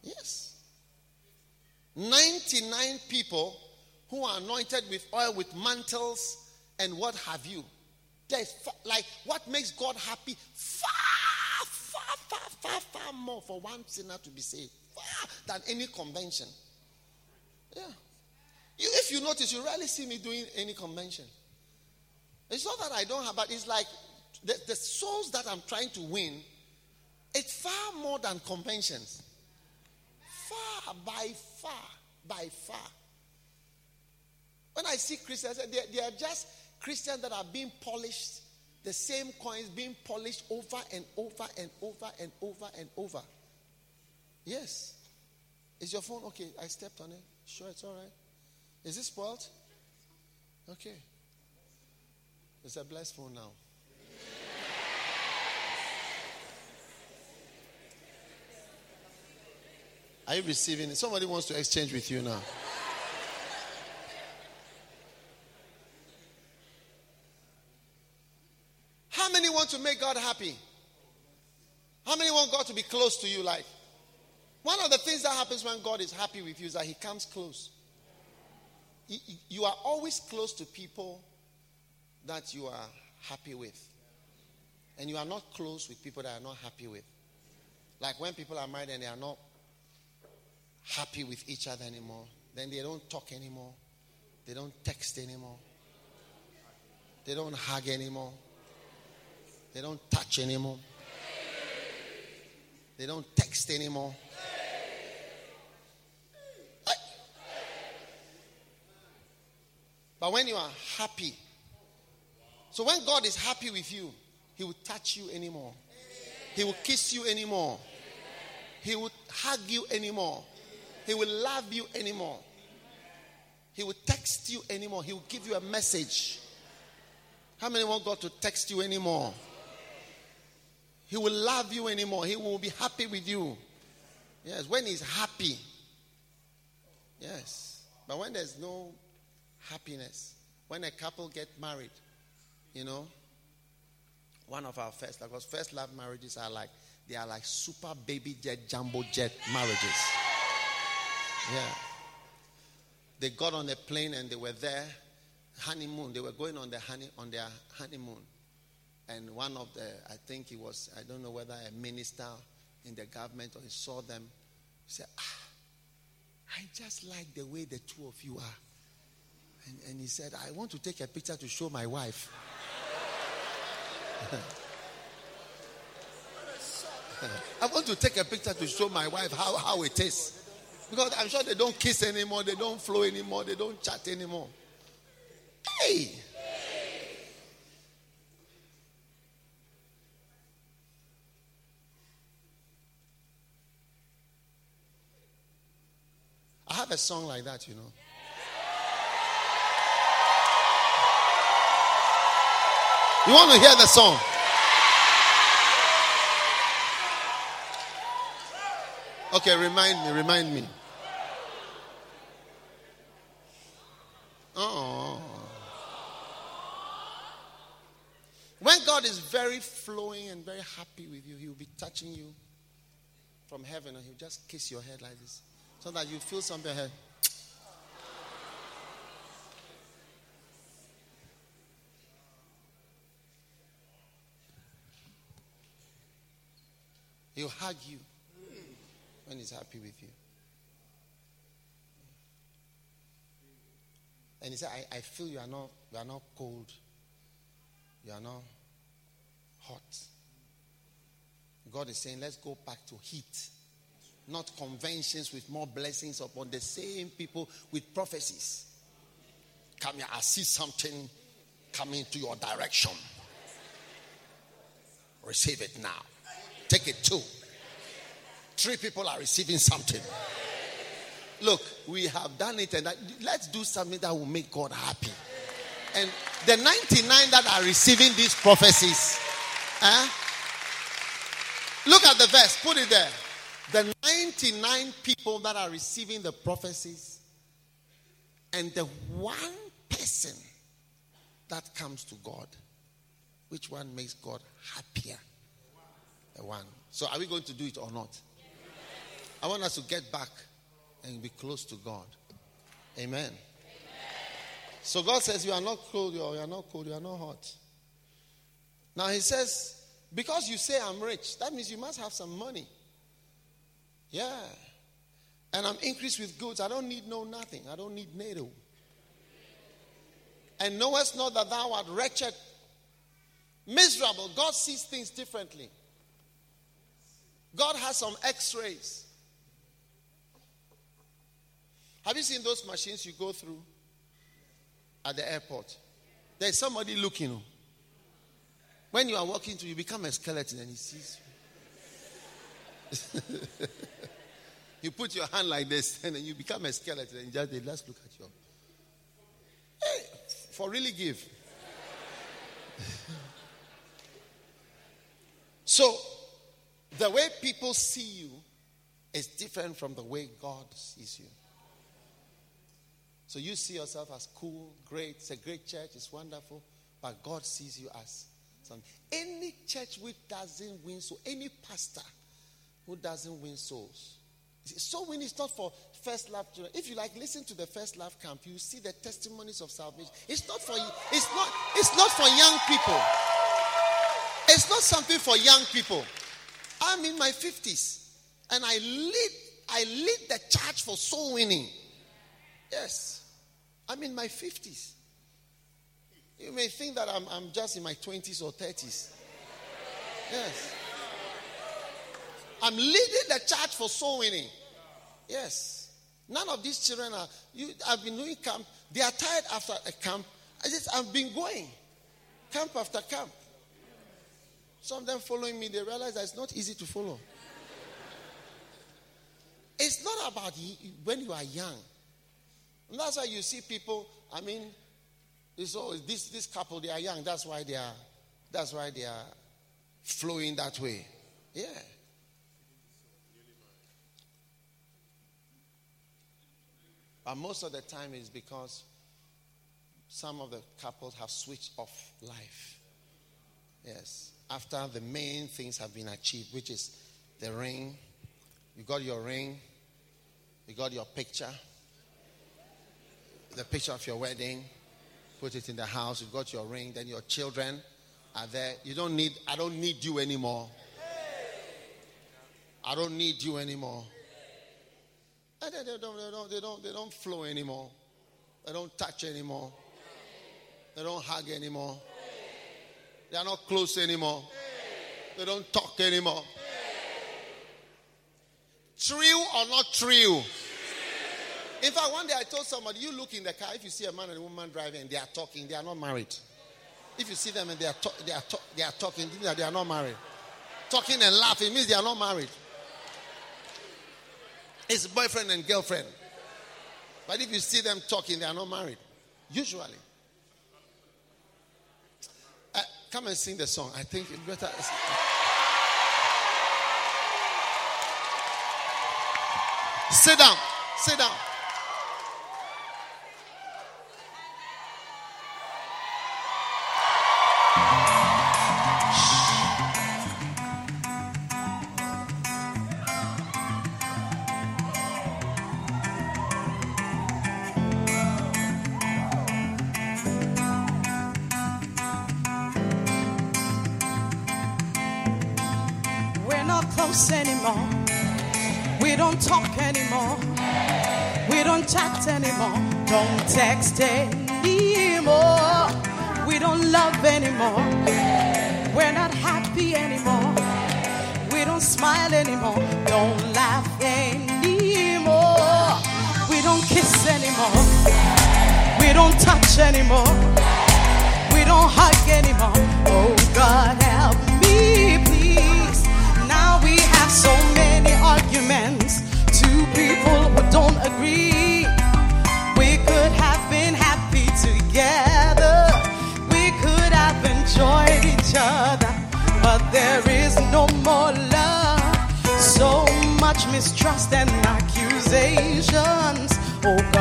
Yes. 99 people who are anointed with oil, with mantles, and what have you. There's like what makes God happy far, far, far, far, far more for one sinner to be saved far than any convention. Yeah. You, if you notice, you rarely see me doing any convention. It's not that I don't have, but it's like the, the souls that I'm trying to win, it's far more than conventions. Far, by far, by far. When I see Christians, they, they are just Christians that are being polished, the same coins being polished over and over and over and over and over. Yes. Is your phone okay? I stepped on it. Sure, it's all right. Is it spoiled? Okay. It's a blessed phone now. Are you receiving it? Somebody wants to exchange with you now. How many want to make God happy? How many want God to be close to you? Like, one of the things that happens when God is happy with you is that He comes close. You are always close to people that you are happy with. And you are not close with people that are not happy with. Like when people are married and they are not happy with each other anymore, then they don't talk anymore. They don't text anymore. They don't hug anymore. They don't touch anymore. They don't text anymore. But when you are happy, so when God is happy with you, He will touch you anymore. He will kiss you anymore. He will hug you anymore. He will love you anymore. He will text you anymore. He will give you a message. How many want God to text you anymore? He will love you anymore. He will be happy with you. Yes, when he's happy. Yes. But when there's no happiness, when a couple get married, you know, one of our first, because first love marriages are like, they are like super baby jet, jumbo jet marriages. Yeah. They got on a plane and they were there, honeymoon. They were going on, the honey, on their honeymoon. And one of the, I think he was, I don't know whether a minister in the government or he saw them, he said, ah, I just like the way the two of you are. And, and he said, I want to take a picture to show my wife. I want to take a picture to show my wife how, how it is. Because I'm sure they don't kiss anymore, they don't flow anymore, they don't chat anymore. Hey! I have a song like that, you know. You want to hear the song? Okay, remind me, remind me. Oh. When God is very flowing and very happy with you, He will be touching you from heaven and He'll just kiss your head like this so that you feel something here. He'll hug you when He's happy with you. And He said, I, I feel you are not you are not cold. You are not hot. God is saying, let's go back to heat. Not conventions with more blessings upon the same people with prophecies. Come here, I see something coming to your direction. Receive it now. Take it too. Three people are receiving something. Look, we have done it, and let's do something that will make God happy. And the 99 that are receiving these prophecies, eh? look at the verse, put it there. The 99 people that are receiving the prophecies, and the one person that comes to God, which one makes God happier? The one. So, are we going to do it or not? I want us to get back and be close to God. Amen. So God says, You are not cold, you are not cold, you are not hot. Now He says, Because you say I'm rich, that means you must have some money. Yeah. And I'm increased with goods. I don't need no nothing. I don't need NATO. And knowest not that thou art wretched, miserable. God sees things differently. God has some x rays. Have you seen those machines you go through? at the airport. There's somebody looking. Oh. When you are walking through, you become a skeleton and he sees you. you put your hand like this and then you become a skeleton and just let's look at you. Hey, for really give. so the way people see you is different from the way God sees you. So you see yourself as cool, great. It's a great church. It's wonderful. But God sees you as something. Any church which doesn't win souls, any pastor who doesn't win souls. Soul winning is not for first love children. If you like, listen to the first love camp. You see the testimonies of salvation. It's not for it's not it's not for young people. It's not something for young people. I'm in my 50s and I lead I lead the charge for soul winning. Yes. I'm in my 50s. You may think that I'm, I'm just in my 20s or 30s. Yes. I'm leading the church for soul winning. Yes. None of these children are. You, I've been doing camp. They are tired after a camp. I just, I've been going camp after camp. Some of them following me, they realize that it's not easy to follow. It's not about when you are young. And that's why you see people, I mean, it's always this this couple, they are young. That's why they are that's why they are flowing that way. Yeah. But most of the time it's because some of the couples have switched off life. Yes. After the main things have been achieved, which is the ring. You got your ring, you got your picture, the picture of your wedding, put it in the house, you've got your ring, then your children are there. You don't need, I don't need you anymore. I don't need you anymore. And they, don't, they, don't, they, don't, they don't flow anymore. They don't touch anymore. They don't hug anymore. They are not close anymore. They don't talk anymore. True or not true? In fact, one day I told somebody, you look in the car, if you see a man and a woman driving and they are talking, they are not married. If you see them and they are, to- they are, to- they are talking, they are not married. Talking and laughing means they are not married. It's boyfriend and girlfriend. But if you see them talking, they are not married. Usually. Uh, come and sing the song. I think it's better. Sit down. Sit down. Smile anymore. Don't laugh anymore. We don't kiss anymore. We don't touch anymore. We don't hug anymore. Oh God, mistrust and accusations. Oh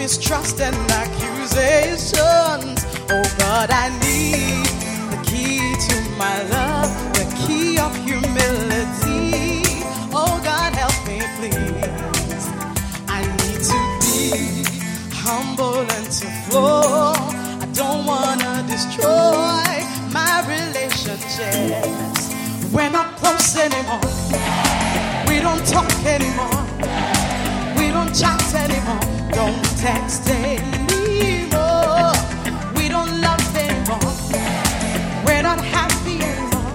mistrust and accusations. Oh God, I need the key to my love, the key of humility. Oh God, help me, please. I need to be humble and to flow. I don't wanna destroy my relationships. We're not close anymore. We don't talk anymore. We don't chat anymore. Text anymore. We don't love anymore. We're not happy anymore.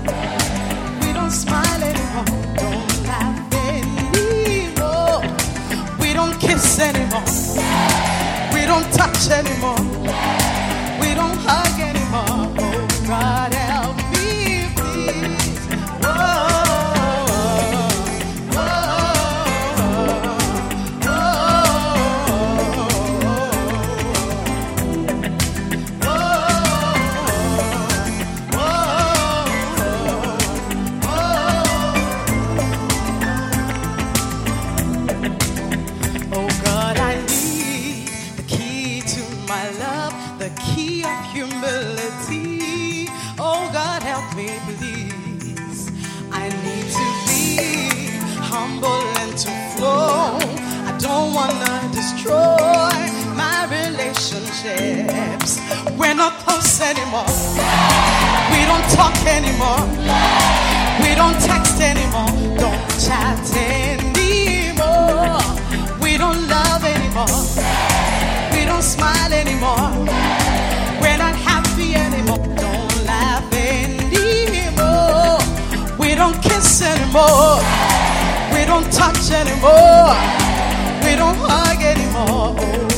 We don't smile anymore. Don't laugh anymore. We don't kiss anymore. We don't touch anymore. Anymore. We don't talk anymore. We don't text anymore. Don't chat anymore. We don't love anymore. We don't smile anymore. We're not happy anymore. Don't laugh anymore. We don't kiss anymore. We don't touch anymore. We don't hug anymore.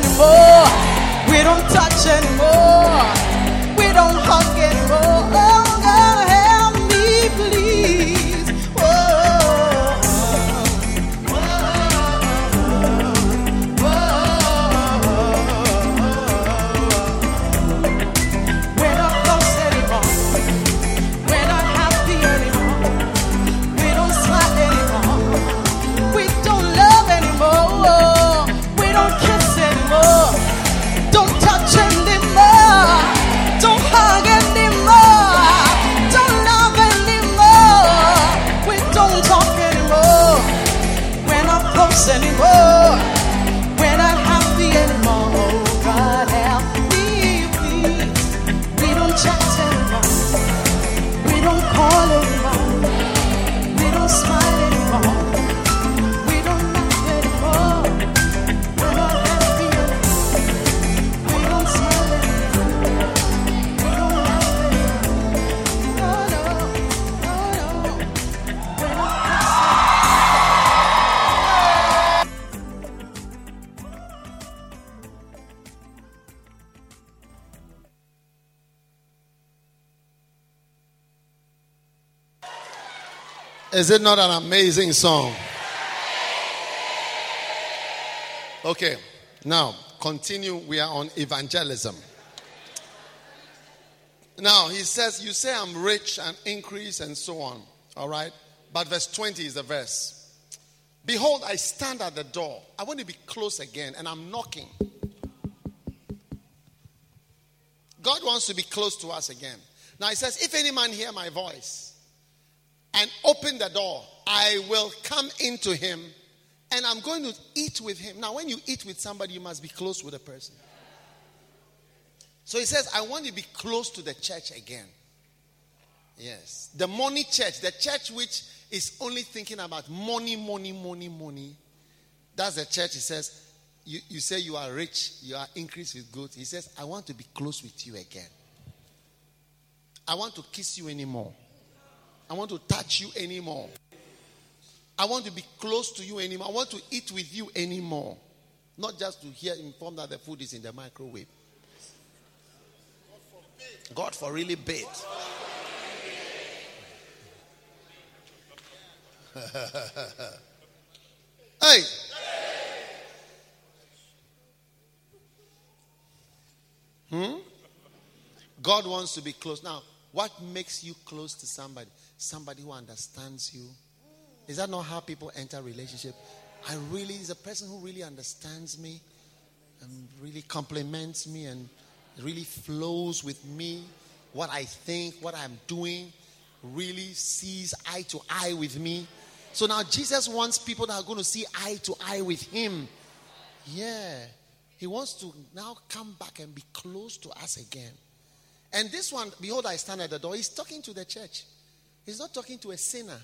Anymore. We don't touch anymore. Is it not an amazing song? Okay, now continue. We are on evangelism. Now he says, You say I'm rich and increase and so on. All right? But verse 20 is the verse. Behold, I stand at the door. I want to be close again, and I'm knocking. God wants to be close to us again. Now he says, If any man hear my voice and open the door, I will come into him and I'm going to eat with him. Now, when you eat with somebody, you must be close with a person. So he says, I want to be close to the church again. Yes. The money church, the church which is only thinking about money, money, money, money. That's the church. He says, you, you say you are rich, you are increased with goods. He says, I want to be close with you again. I want to kiss you anymore. I want to touch you anymore. I want to be close to you anymore. I want to eat with you anymore. Not just to hear informed that the food is in the microwave. God for really bait. hey. Hmm? God wants to be close. Now, what makes you close to somebody? Somebody who understands you. Is that not how people enter relationship? I really is a person who really understands me and really compliments me and really flows with me, what I think, what I'm doing, really sees eye to eye with me. So now Jesus wants people that are going to see eye to eye with him. Yeah. He wants to now come back and be close to us again. And this one, behold, I stand at the door. He's talking to the church. He's not talking to a sinner.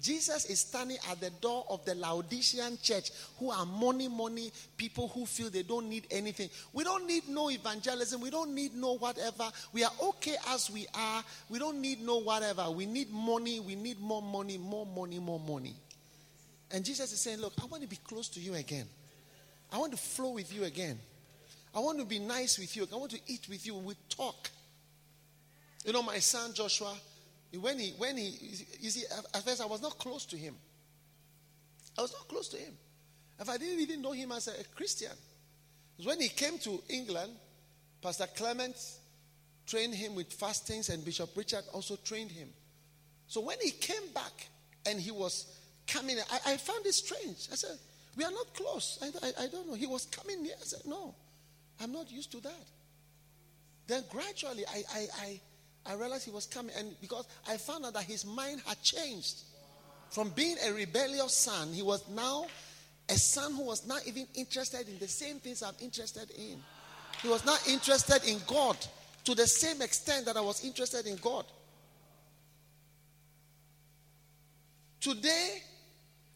Jesus is standing at the door of the Laodicean church who are money, money people who feel they don't need anything. We don't need no evangelism. We don't need no whatever. We are okay as we are. We don't need no whatever. We need money. We need more money, more money, more money. And Jesus is saying, Look, I want to be close to you again. I want to flow with you again. I want to be nice with you. I want to eat with you. We talk. You know, my son Joshua, when he, when he, you see, at first I was not close to him. I was not close to him. If I didn't even know him as a, Christian. When he came to England, Pastor Clement trained him with fastings, and Bishop Richard also trained him. So when he came back and he was coming, I, I found it strange. I said, We are not close. I, I, I don't know. He was coming near. I said, No, I'm not used to that. Then gradually, I, I, I I realized he was coming, and because I found out that his mind had changed from being a rebellious son, he was now a son who was not even interested in the same things I'm interested in. He was not interested in God to the same extent that I was interested in God. Today,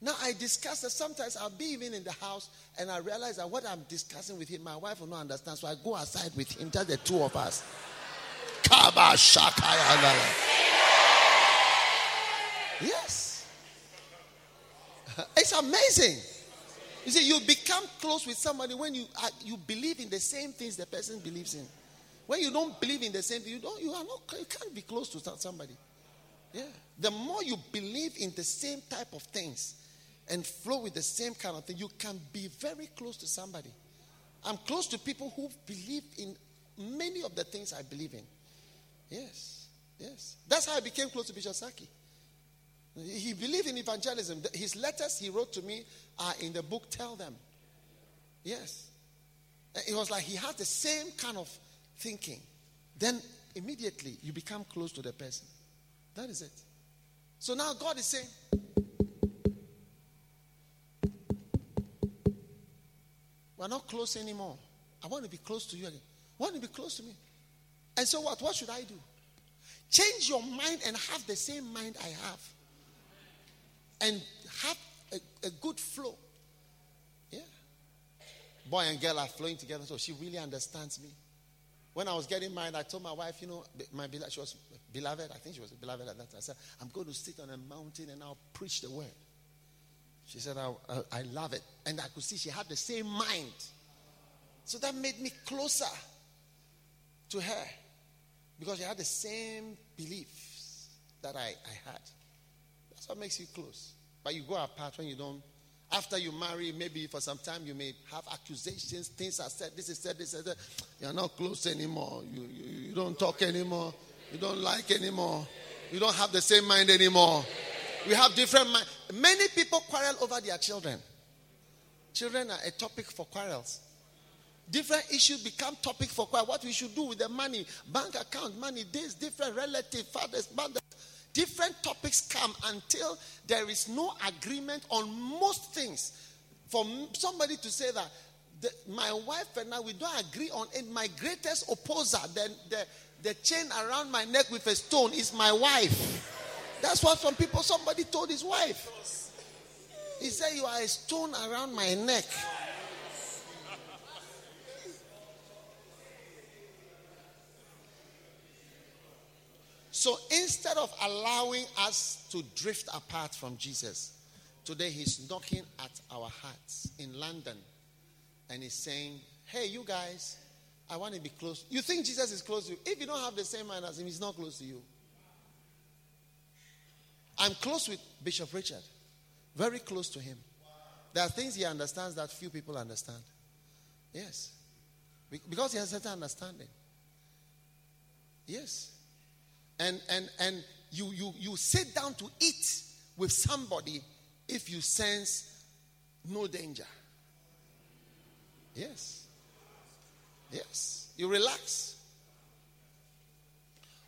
now I discuss that sometimes I'll be even in the house and I realize that what I'm discussing with him, my wife will not understand. So I go aside with him, just the two of us. Yes. It's amazing. You see, you become close with somebody when you are, you believe in the same things the person believes in. When you don't believe in the same thing, you don't. You are not. You can't be close to somebody. Yeah. The more you believe in the same type of things and flow with the same kind of thing, you can be very close to somebody. I'm close to people who believe in many of the things I believe in. Yes. Yes. That's how I became close to Bishop Saki. He believed in evangelism. His letters he wrote to me are in the book Tell Them. Yes. It was like he had the same kind of thinking. Then immediately you become close to the person. That is it. So now God is saying, We're not close anymore. I want to be close to you again. I want to be close to me. And so what? What should I do? Change your mind and have the same mind I have. And have a, a good flow. Yeah. Boy and girl are flowing together, so she really understands me. When I was getting married, I told my wife, you know, my beloved, she was beloved, I think she was beloved at that time. I said, I'm going to sit on a mountain and I'll preach the word. She said, I, I, I love it. And I could see she had the same mind. So that made me closer to her because you had the same beliefs that I, I had. That's what makes you close. But you go apart when you don't after you marry, maybe for some time you may have accusations, things are said, this is said, this is said. You're not close anymore. You, you, you don't talk anymore. You don't like anymore. You don't have the same mind anymore. We have different minds. Many people quarrel over their children. Children are a topic for quarrels. Different issues become topic for quarrel. What we should do with the money, bank account, money, this, different relative, fathers, mothers, different topics come until there is no agreement on most things. For somebody to say that the, my wife and I, we don't agree on it. My greatest opposer, the, the, the chain around my neck with a stone, is my wife. That's what some people, somebody told his wife. He said, You are a stone around my neck. So instead of allowing us to drift apart from Jesus, today he's knocking at our hearts in London and he's saying, Hey, you guys, I want to be close. You think Jesus is close to you. If you don't have the same mind as him, he's not close to you. I'm close with Bishop Richard, very close to him. There are things he understands that few people understand. Yes. Because he has a certain understanding. Yes. And and and you you you sit down to eat with somebody if you sense no danger. Yes. Yes. You relax.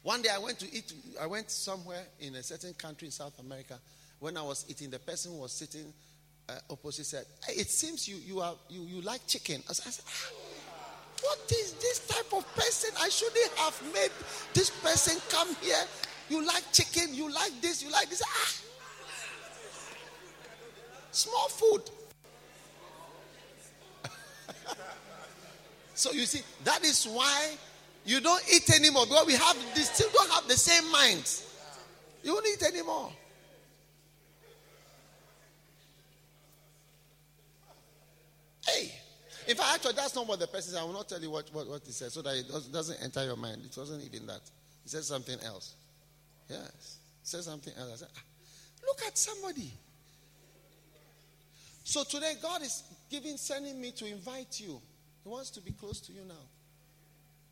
One day I went to eat, I went somewhere in a certain country in South America. When I was eating, the person who was sitting uh, opposite said, It seems you, you, are, you, you like chicken. I said, ah, what is this type of person? I shouldn't have made this person come here. You like chicken, you like this, you like this. Ah. Small food. so you see, that is why you don't eat anymore because we have this, still don't have the same minds. You don't eat anymore. Hey. In fact, actually, that's not what the person said. I will not tell you what, what, what he said so that it doesn't enter your mind. It wasn't even that. He said something else. Yes. He said something else. I said, ah, look at somebody. So today, God is giving, sending me to invite you. He wants to be close to you now.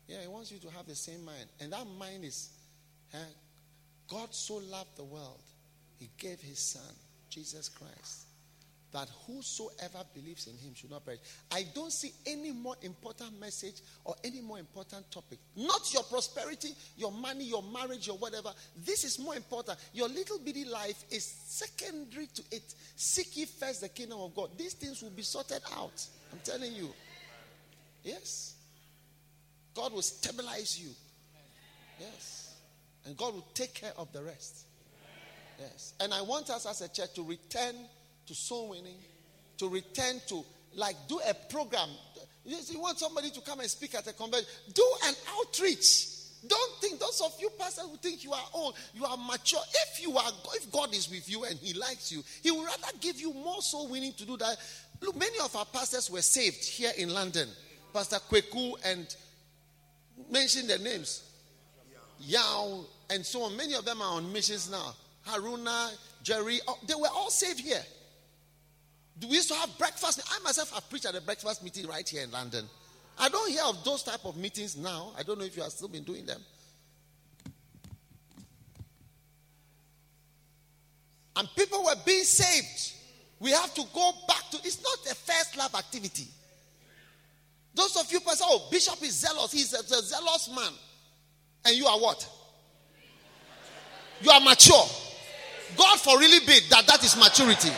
Yeah, He wants you to have the same mind. And that mind is eh, God so loved the world, He gave His Son, Jesus Christ that whosoever believes in him should not perish. I don't see any more important message or any more important topic. Not your prosperity, your money, your marriage, your whatever. This is more important. Your little bitty life is secondary to it. Seek ye first the kingdom of God. These things will be sorted out. I'm telling you. Yes. God will stabilize you. Yes. And God will take care of the rest. Yes. And I want us as a church to return to soul winning, to return to, like, do a program. You want somebody to come and speak at a convention, do an outreach. Don't think those of you pastors who think you are old, you are mature. If you are, if God is with you and He likes you, He will rather give you more soul winning to do that look, many of our pastors were saved here in London. Pastor Kweku and mention their names. Yao and so on. Many of them are on missions now. Haruna, Jerry, oh, they were all saved here. We used to have breakfast. I myself have preached at a breakfast meeting right here in London. I don't hear of those type of meetings now. I don't know if you have still been doing them. And people were being saved. We have to go back to it's not a first love activity. Those of you say, oh, Bishop is zealous, he's a, a zealous man. And you are what? You are mature. God for really big that that is maturity.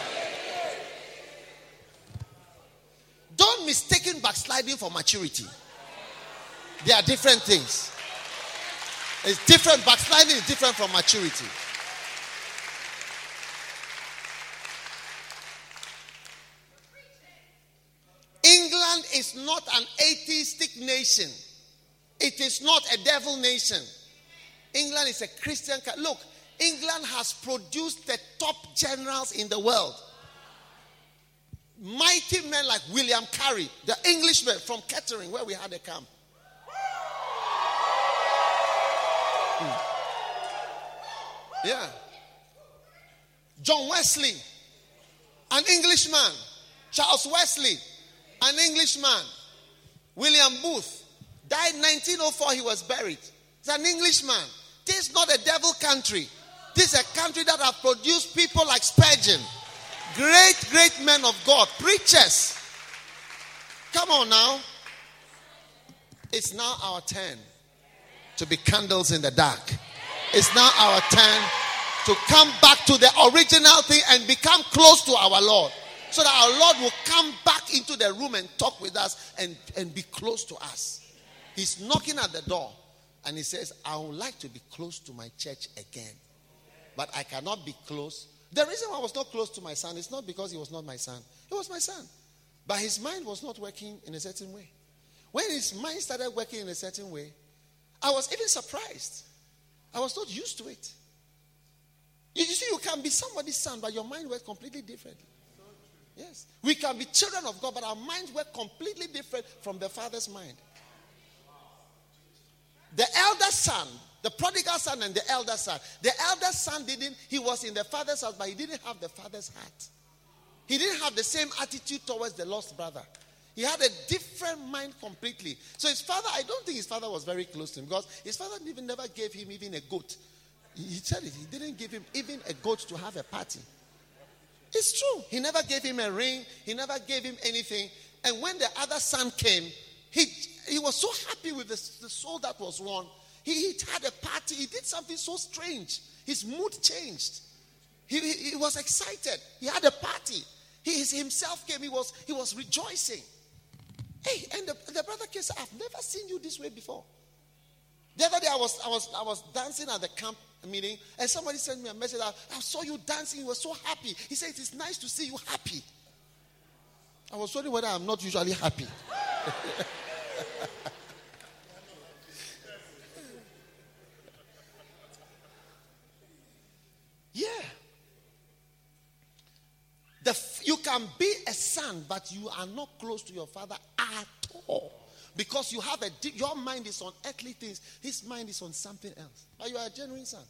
Don't mistaken backsliding for maturity. They are different things. It's different. Backsliding is different from maturity. England is not an atheistic nation. It is not a devil nation. England is a Christian. Look, England has produced the top generals in the world mighty men like William Carey, the Englishman from Kettering, where we had a camp. Hmm. Yeah. John Wesley, an Englishman. Charles Wesley, an Englishman. William Booth, died 1904, he was buried. He's an Englishman. This is not a devil country. This is a country that have produced people like Spurgeon. Great, great men of God, preachers. Come on now. It's now our turn to be candles in the dark. It's now our turn to come back to the original thing and become close to our Lord. So that our Lord will come back into the room and talk with us and, and be close to us. He's knocking at the door and he says, I would like to be close to my church again. But I cannot be close the reason why I was not close to my son is not because he was not my son. He was my son. But his mind was not working in a certain way. When his mind started working in a certain way, I was even surprised. I was not used to it. You, see, you can be somebody's son, but your mind works completely differently. Yes. We can be children of God, but our minds work completely different from the father's mind. The elder son the prodigal son and the elder son. The elder son didn't, he was in the father's house, but he didn't have the father's heart. He didn't have the same attitude towards the lost brother. He had a different mind completely. So his father, I don't think his father was very close to him because his father even never gave him even a goat. He said it. He didn't give him even a goat to have a party. It's true. He never gave him a ring. He never gave him anything. And when the other son came, he, he was so happy with the, the soul that was won he, had a party. He did something so strange. His mood changed. He, he, he was excited. He had a party. He himself came. He was, he was rejoicing. Hey, and the, the brother came said, I've never seen you this way before. The other day I was, I was, I was dancing at the camp meeting and somebody sent me a message. I, I saw you dancing. You were so happy. He said, It is nice to see you happy. I was wondering whether I'm not usually happy. Yeah. The, you can be a son, but you are not close to your father at all. Because you have a your mind is on earthly things, his mind is on something else. But you are a genuine son.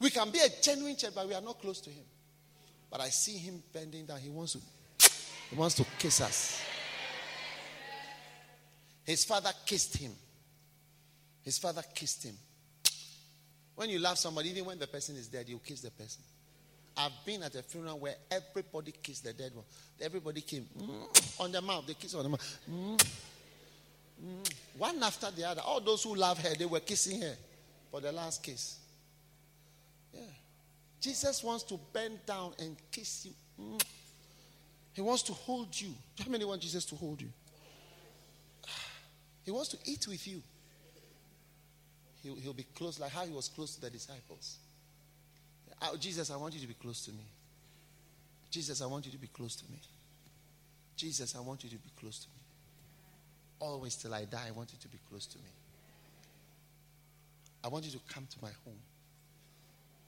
We can be a genuine child, but we are not close to him. But I see him bending down. He wants to, he wants to kiss us. His father kissed him. His father kissed him. When you love somebody, even when the person is dead, you kiss the person. I've been at a funeral where everybody kissed the dead one. Everybody came mm, on the mouth. They kissed on the mouth. Mm, mm, one after the other. All those who love her, they were kissing her for the last kiss. Yeah. Jesus wants to bend down and kiss you. He wants to hold you. How many want Jesus to hold you? He wants to eat with you he'll, he'll be close, like how he was close to the disciples. Jesus, I want you to be close to me. Jesus, I want you to be close to me. Jesus, I want you to be close to me. Always till I die, I want you to be close to me. I want you to come to my home.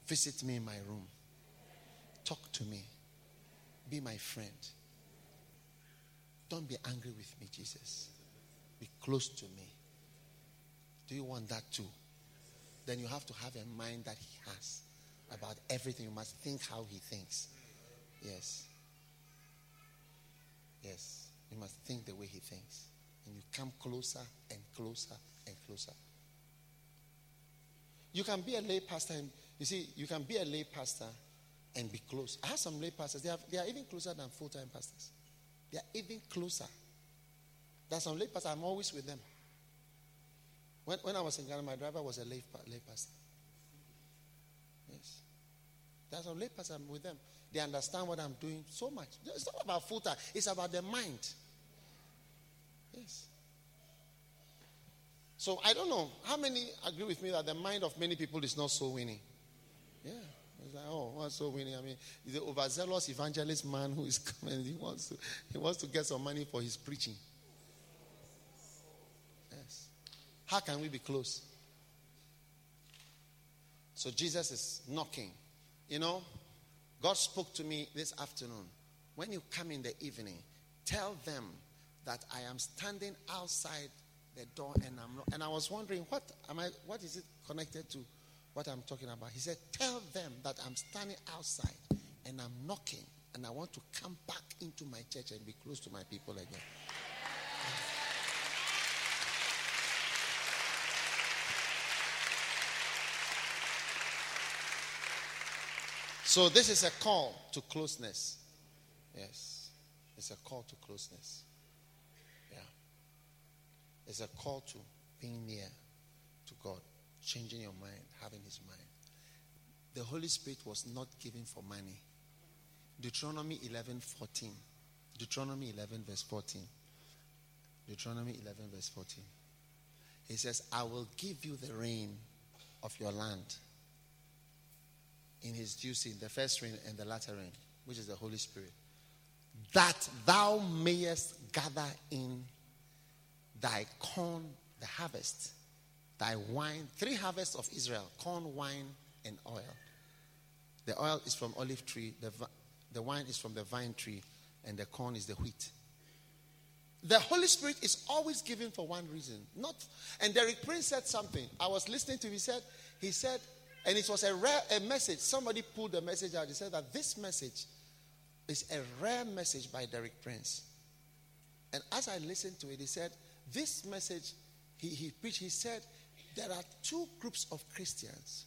Visit me in my room. Talk to me. Be my friend. Don't be angry with me, Jesus. Be close to me. Do you want that too? Then you have to have a mind that he has about everything. You must think how he thinks. Yes. Yes. You must think the way he thinks. And you come closer and closer and closer. You can be a lay pastor and you see, you can be a lay pastor and be close. I have some lay pastors, they, have, they are even closer than full time pastors. They are even closer. There's some lay pastors, I'm always with them. When, when I was in Ghana, my driver was a lay, lay pastor. Yes. That's some lay pastors, with them. They understand what I'm doing so much. It's not about full it's about the mind. Yes. So I don't know. How many agree with me that the mind of many people is not soul winning? Yeah. It's like, oh, what's soul winning? I mean, an overzealous evangelist man who is coming. He wants to, he wants to get some money for his preaching. Yes. How can we be close? So Jesus is knocking. You know, God spoke to me this afternoon. When you come in the evening, tell them that I am standing outside the door and I'm not, and I was wondering what am I what is it connected to what I'm talking about? He said, Tell them that I'm standing outside and I'm knocking and I want to come back into my church and be close to my people again. So this is a call to closeness. Yes. It's a call to closeness. Yeah. It's a call to being near to God, changing your mind, having His mind. The Holy Spirit was not given for money. Deuteronomy 11 14. Deuteronomy 11, verse 14. Deuteronomy 11, verse 14. He says, I will give you the rain of your land in his due season, the first rain and the latter rain, which is the Holy Spirit, that thou mayest gather in thy corn, the harvest, thy wine, three harvests of Israel corn, wine, and oil. The oil is from olive tree, the, the wine is from the vine tree, and the corn is the wheat. The Holy Spirit is always given for one reason. Not and Derek Prince said something. I was listening to him. He said, he said, and it was a rare a message. Somebody pulled the message out. He said that this message is a rare message by Derek Prince. And as I listened to it, he said, This message he, he preached, he said, there are two groups of Christians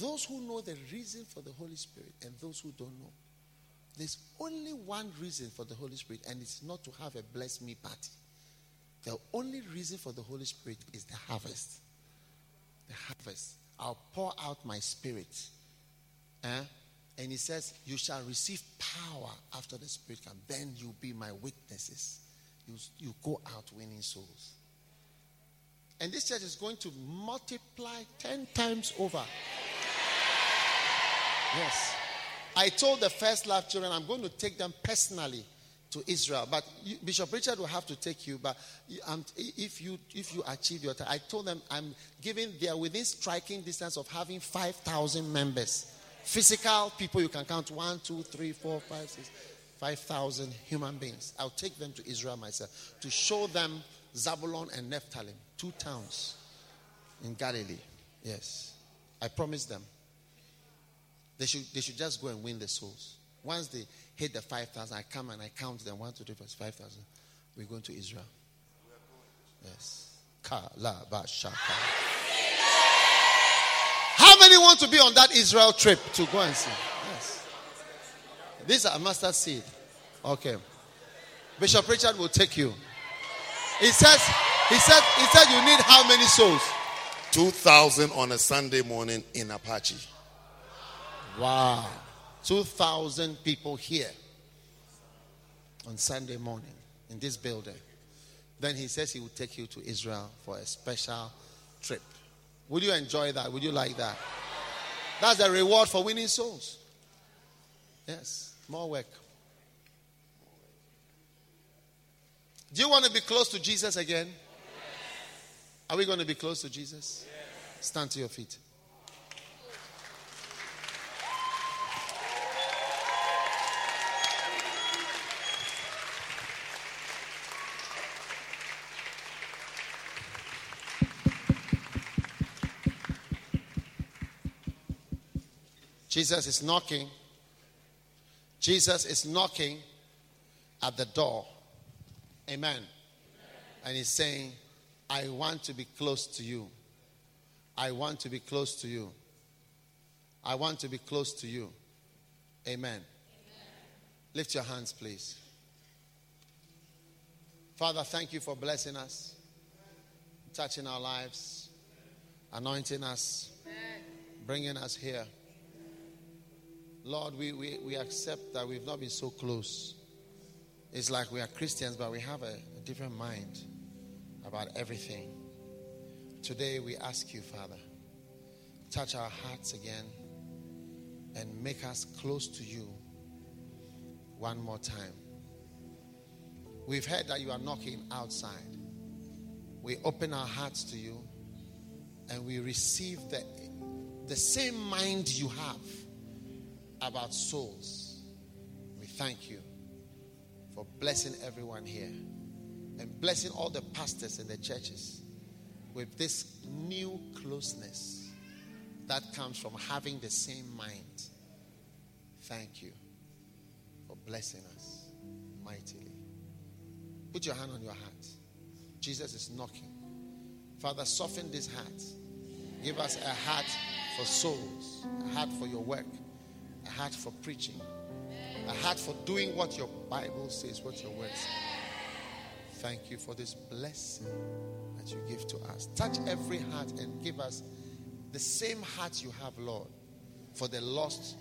those who know the reason for the Holy Spirit and those who don't know. There's only one reason for the Holy Spirit, and it's not to have a bless me party. The only reason for the Holy Spirit is the harvest. The harvest. I'll pour out my spirit. Eh? And he says, You shall receive power after the Spirit comes. Then you'll be my witnesses. You, you go out winning souls. And this church is going to multiply 10 times over. Yes. I told the first love children I'm going to take them personally to Israel. But you, Bishop Richard will have to take you. But um, if you if you achieve your, I told them I'm giving. They are within striking distance of having five thousand members, physical people you can count one, two, three, four, five, six, five thousand human beings. I'll take them to Israel myself to show them Zabulon and Nephthalim, two towns in Galilee. Yes, I promised them. They should they should just go and win the souls. Once they hit the 5,000, I come and I count them 1, 2, 3, 4, 5,000. We're going to Israel. Yes. Kala Bashaka. How many want to be on that Israel trip to go and see? Yes. These are mustard seed. Okay. Bishop Richard will take you. He says, he said, he said you need how many souls? 2,000 on a Sunday morning in Apache. Wow. 2,000 people here on Sunday morning in this building. Then he says he will take you to Israel for a special trip. Would you enjoy that? Would you like that? That's the reward for winning souls. Yes, more work. Do you want to be close to Jesus again? Are we going to be close to Jesus? Stand to your feet. Jesus is knocking. Jesus is knocking at the door. Amen. And he's saying, I want to be close to you. I want to be close to you. I want to be close to you. Amen. Amen. Lift your hands, please. Father, thank you for blessing us, touching our lives, anointing us, bringing us here. Lord, we, we, we accept that we've not been so close. It's like we are Christians, but we have a, a different mind about everything. Today we ask you, Father, touch our hearts again and make us close to you one more time. We've heard that you are knocking outside. We open our hearts to you and we receive the, the same mind you have about souls. We thank you for blessing everyone here and blessing all the pastors in the churches with this new closeness that comes from having the same mind. Thank you for blessing us mightily. Put your hand on your heart. Jesus is knocking. Father, soften this heart. Give us a heart for souls, a heart for your work, heart for preaching, a heart for doing what your Bible says, what your word says. Thank you for this blessing that you give to us. Touch every heart and give us the same heart you have, Lord, for the lost,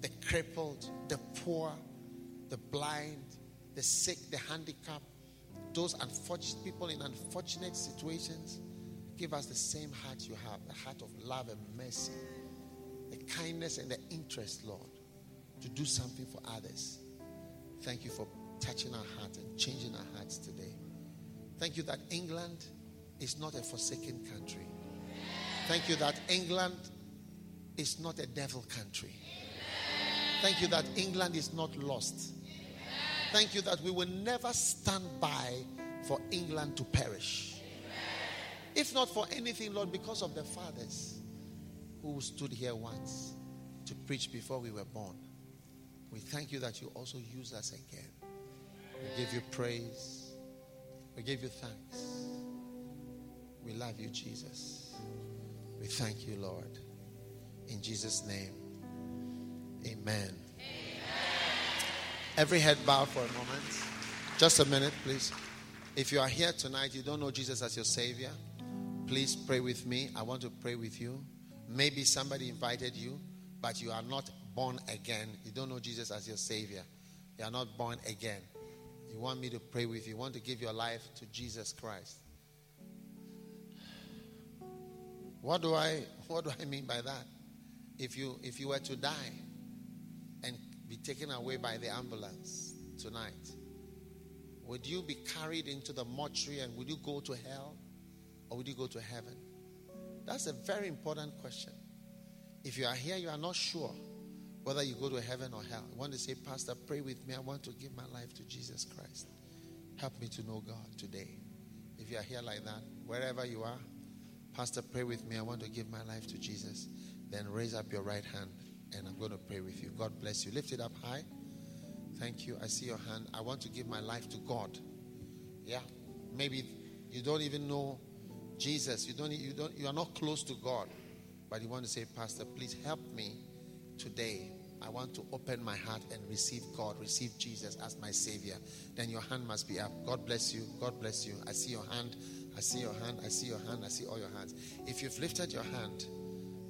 the crippled, the poor, the blind, the sick, the handicapped, those unfortunate people in unfortunate situations. Give us the same heart you have, the heart of love and mercy, the kindness and the interest, Lord, to do something for others. Thank you for touching our hearts and changing our hearts today. Thank you that England is not a forsaken country. Thank you that England is not a devil country. Thank you that England is not lost. Thank you that we will never stand by for England to perish. If not for anything, Lord, because of the fathers who stood here once to preach before we were born. We thank you that you also use us again. We give you praise. We give you thanks. We love you, Jesus. We thank you, Lord. In Jesus' name, amen. amen. Every head bow for a moment. Just a minute, please. If you are here tonight, you don't know Jesus as your Savior, please pray with me. I want to pray with you. Maybe somebody invited you, but you are not born again. You don't know Jesus as your Savior. You are not born again. You want me to pray with you. You want to give your life to Jesus Christ. What do I what do I mean by that? If you if you were to die and be taken away by the ambulance tonight, would you be carried into the mortuary and would you go to hell or would you go to heaven? That's a very important question. If you are here, you are not sure whether you go to heaven or hell. I want to say, Pastor, pray with me. I want to give my life to Jesus Christ. Help me to know God today. If you are here like that, wherever you are, Pastor, pray with me. I want to give my life to Jesus. Then raise up your right hand and I'm going to pray with you. God bless you. Lift it up high. Thank you. I see your hand. I want to give my life to God. Yeah. Maybe you don't even know Jesus. You don't you don't you are not close to God. But you want to say, Pastor, please help me today. I want to open my heart and receive God, receive Jesus as my Savior. Then your hand must be up. God bless you. God bless you. I see your hand. I see your hand. I see your hand. I see all your hands. If you've lifted your hand,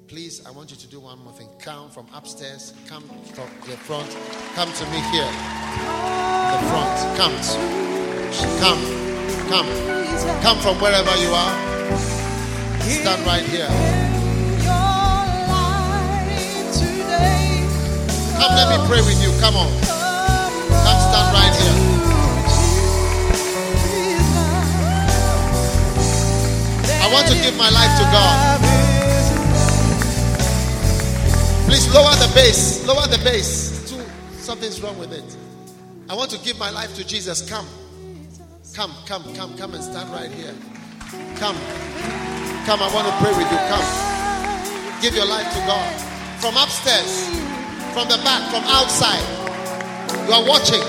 please, I want you to do one more thing. Come from upstairs. Come from the front. Come to me here. The front. Come. Come. Come. Come from wherever you are. Stand right here. Come, let me pray with you. Come on. Come stand right here. I want to give my life to God. Please lower the bass. Lower the bass. Something's wrong with it. I want to give my life to Jesus. Come. Come, come, come, come and stand right here. Come. Come, I want to pray with you. Come. Give your life to God. from upstairs, from the back, from outside. You are watching.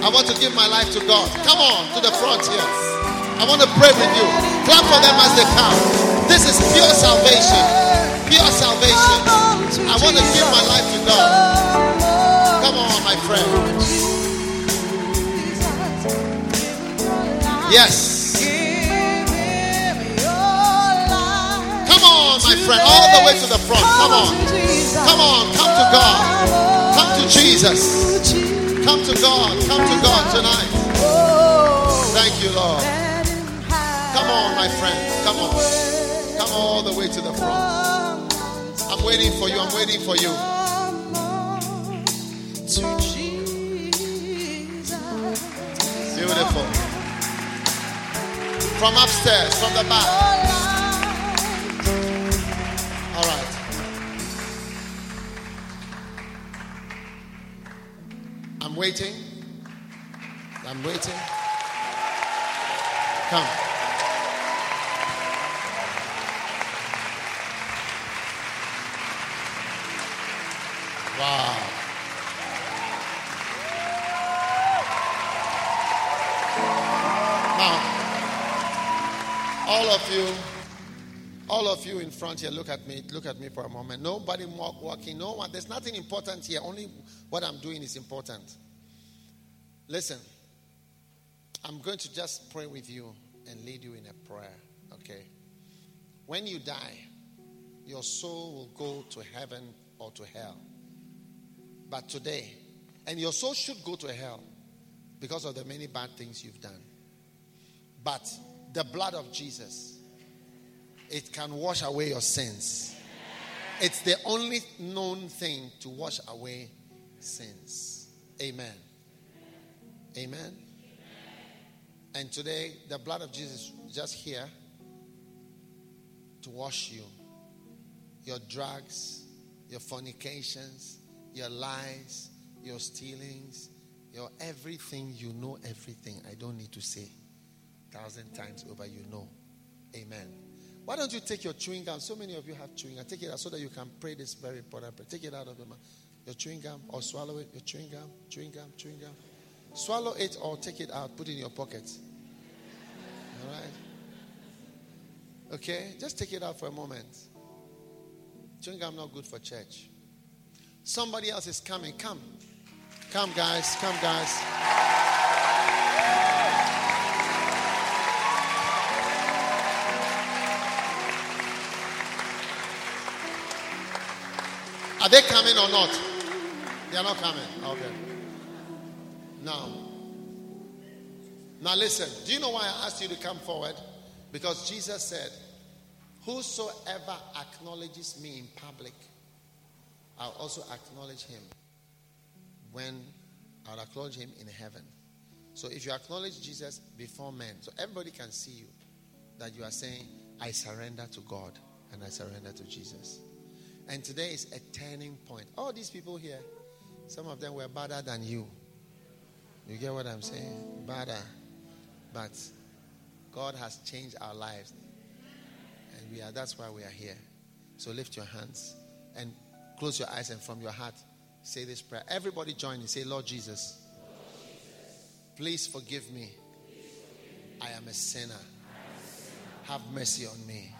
I want to give my life to God. Come on to the front here. I want to pray with you. Clap for them as they come. This is pure salvation. Pure salvation. I want to give my life to God. Come on, my friend. Yes. Friend. All the way to the front. Come on. Come on. Come to God. Come to Jesus. Come to God. Come to God tonight. Thank you, Lord. Come on, my friend. Come on. Come all the way to the front. I'm waiting for you. I'm waiting for you. To Jesus. Beautiful. From upstairs, from the back. All right. I'm waiting. I'm waiting. Come. Wow. Now, all of you, all of you in front here, look at me. Look at me for a moment. Nobody walk, walking. No one. There's nothing important here. Only what I'm doing is important. Listen, I'm going to just pray with you and lead you in a prayer. Okay. When you die, your soul will go to heaven or to hell. But today, and your soul should go to hell because of the many bad things you've done. But the blood of Jesus, it can wash away your sins. It's the only known thing to wash away sins. Amen. Amen. And today, the blood of Jesus is just here to wash you. Your drugs, your fornications, your lies, your stealings, your everything. You know everything. I don't need to say. Thousand times over, you know. Amen. Why don't you take your chewing gum? So many of you have chewing gum. Take it out so that you can pray this very important prayer. Take it out of your mouth. Your chewing gum or swallow it. Your chewing gum, chewing gum, chewing gum. Swallow it or take it out. Put it in your pocket. All right. Okay, just take it out for a moment. Chewing gum not good for church. Somebody else is coming. Come, come, guys. Come, guys. They coming or not? They are not coming. Okay. Now, now listen. Do you know why I asked you to come forward? Because Jesus said, Whosoever acknowledges me in public, I'll also acknowledge him when I'll acknowledge him in heaven. So if you acknowledge Jesus before men, so everybody can see you, that you are saying, I surrender to God and I surrender to Jesus. And today is a turning point. All these people here, some of them were badder than you. You get what I'm saying? Badder. But God has changed our lives. And we are that's why we are here. So lift your hands and close your eyes and from your heart say this prayer. Everybody join me. Say, Lord Jesus, please forgive me. I am a sinner. Have mercy on me.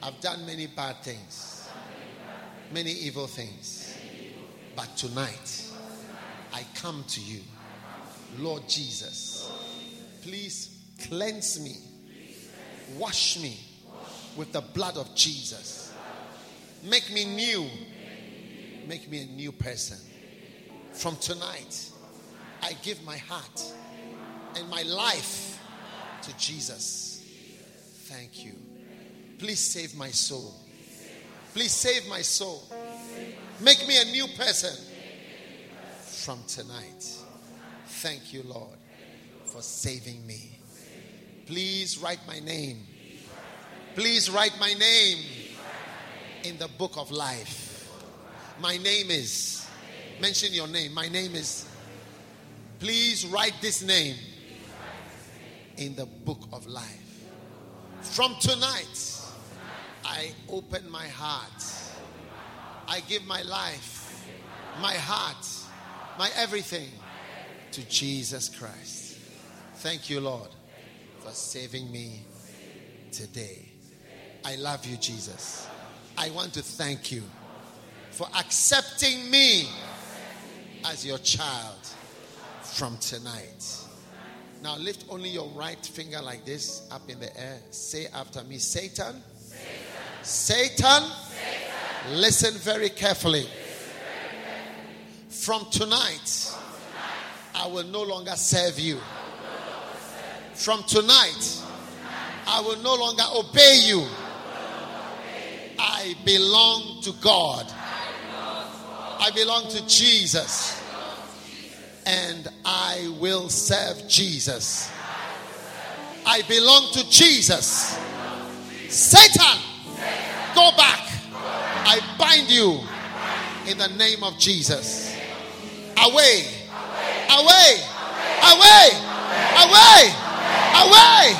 I've done many bad things many evil things. But tonight, I come to you, Lord Jesus. Please cleanse me, wash me with the blood of Jesus. Make me new, make me a new person. From tonight, I give my heart and my life to Jesus. Thank you. Please save my soul. Please save my soul. Make me a new person from tonight. Thank you, Lord, for saving me. Please write my name. Please write my name in the book of life. My name is, mention your name. My name is, please write this name in the book of life. From tonight, I open my heart I give my life, my heart, my everything to Jesus Christ. Thank you, Lord, for saving me today. I love you, Jesus. I want to thank you for accepting me as your child from tonight. Now lift only your right finger like this up in the air. Say after me Satan, Satan, listen very carefully. From tonight, I will no longer serve you. From tonight, I will no longer obey you. I belong to God. I belong to Jesus. And I will serve Jesus. I belong to Jesus. Satan, go back. I bind you in the name of Jesus. Away, away, away, away, away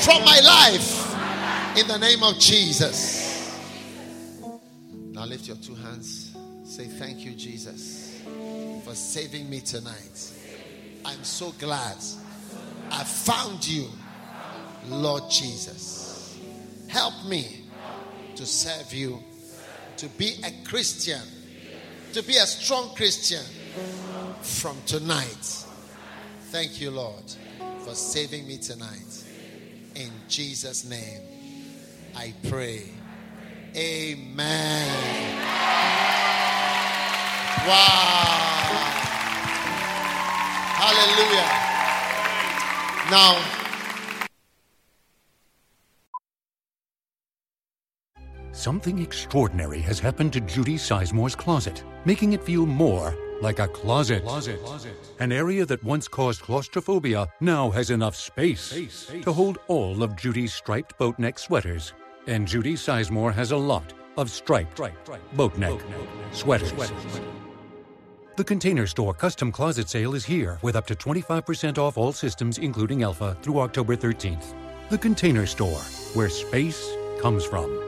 from my life in the name of Jesus. Now lift your two hands. Say, Thank you, Jesus, for saving me tonight. I'm so glad I found you, Lord Jesus. Help me to serve you, to be a Christian, to be a strong Christian from tonight. Thank you, Lord, for saving me tonight. In Jesus' name, I pray. Amen. Wow. Hallelujah. Now, Something extraordinary has happened to Judy Sizemore's closet, making it feel more like a closet. closet. An area that once caused claustrophobia now has enough space, to hold all of Judy's striped boat neck sweaters. And Judy Sizemore has a lot of striped boat neck sweaters. The Container Store Custom Closet Sale is here with up to 25% off all systems, including Elfa, through October 13th. The Container Store, where space comes from.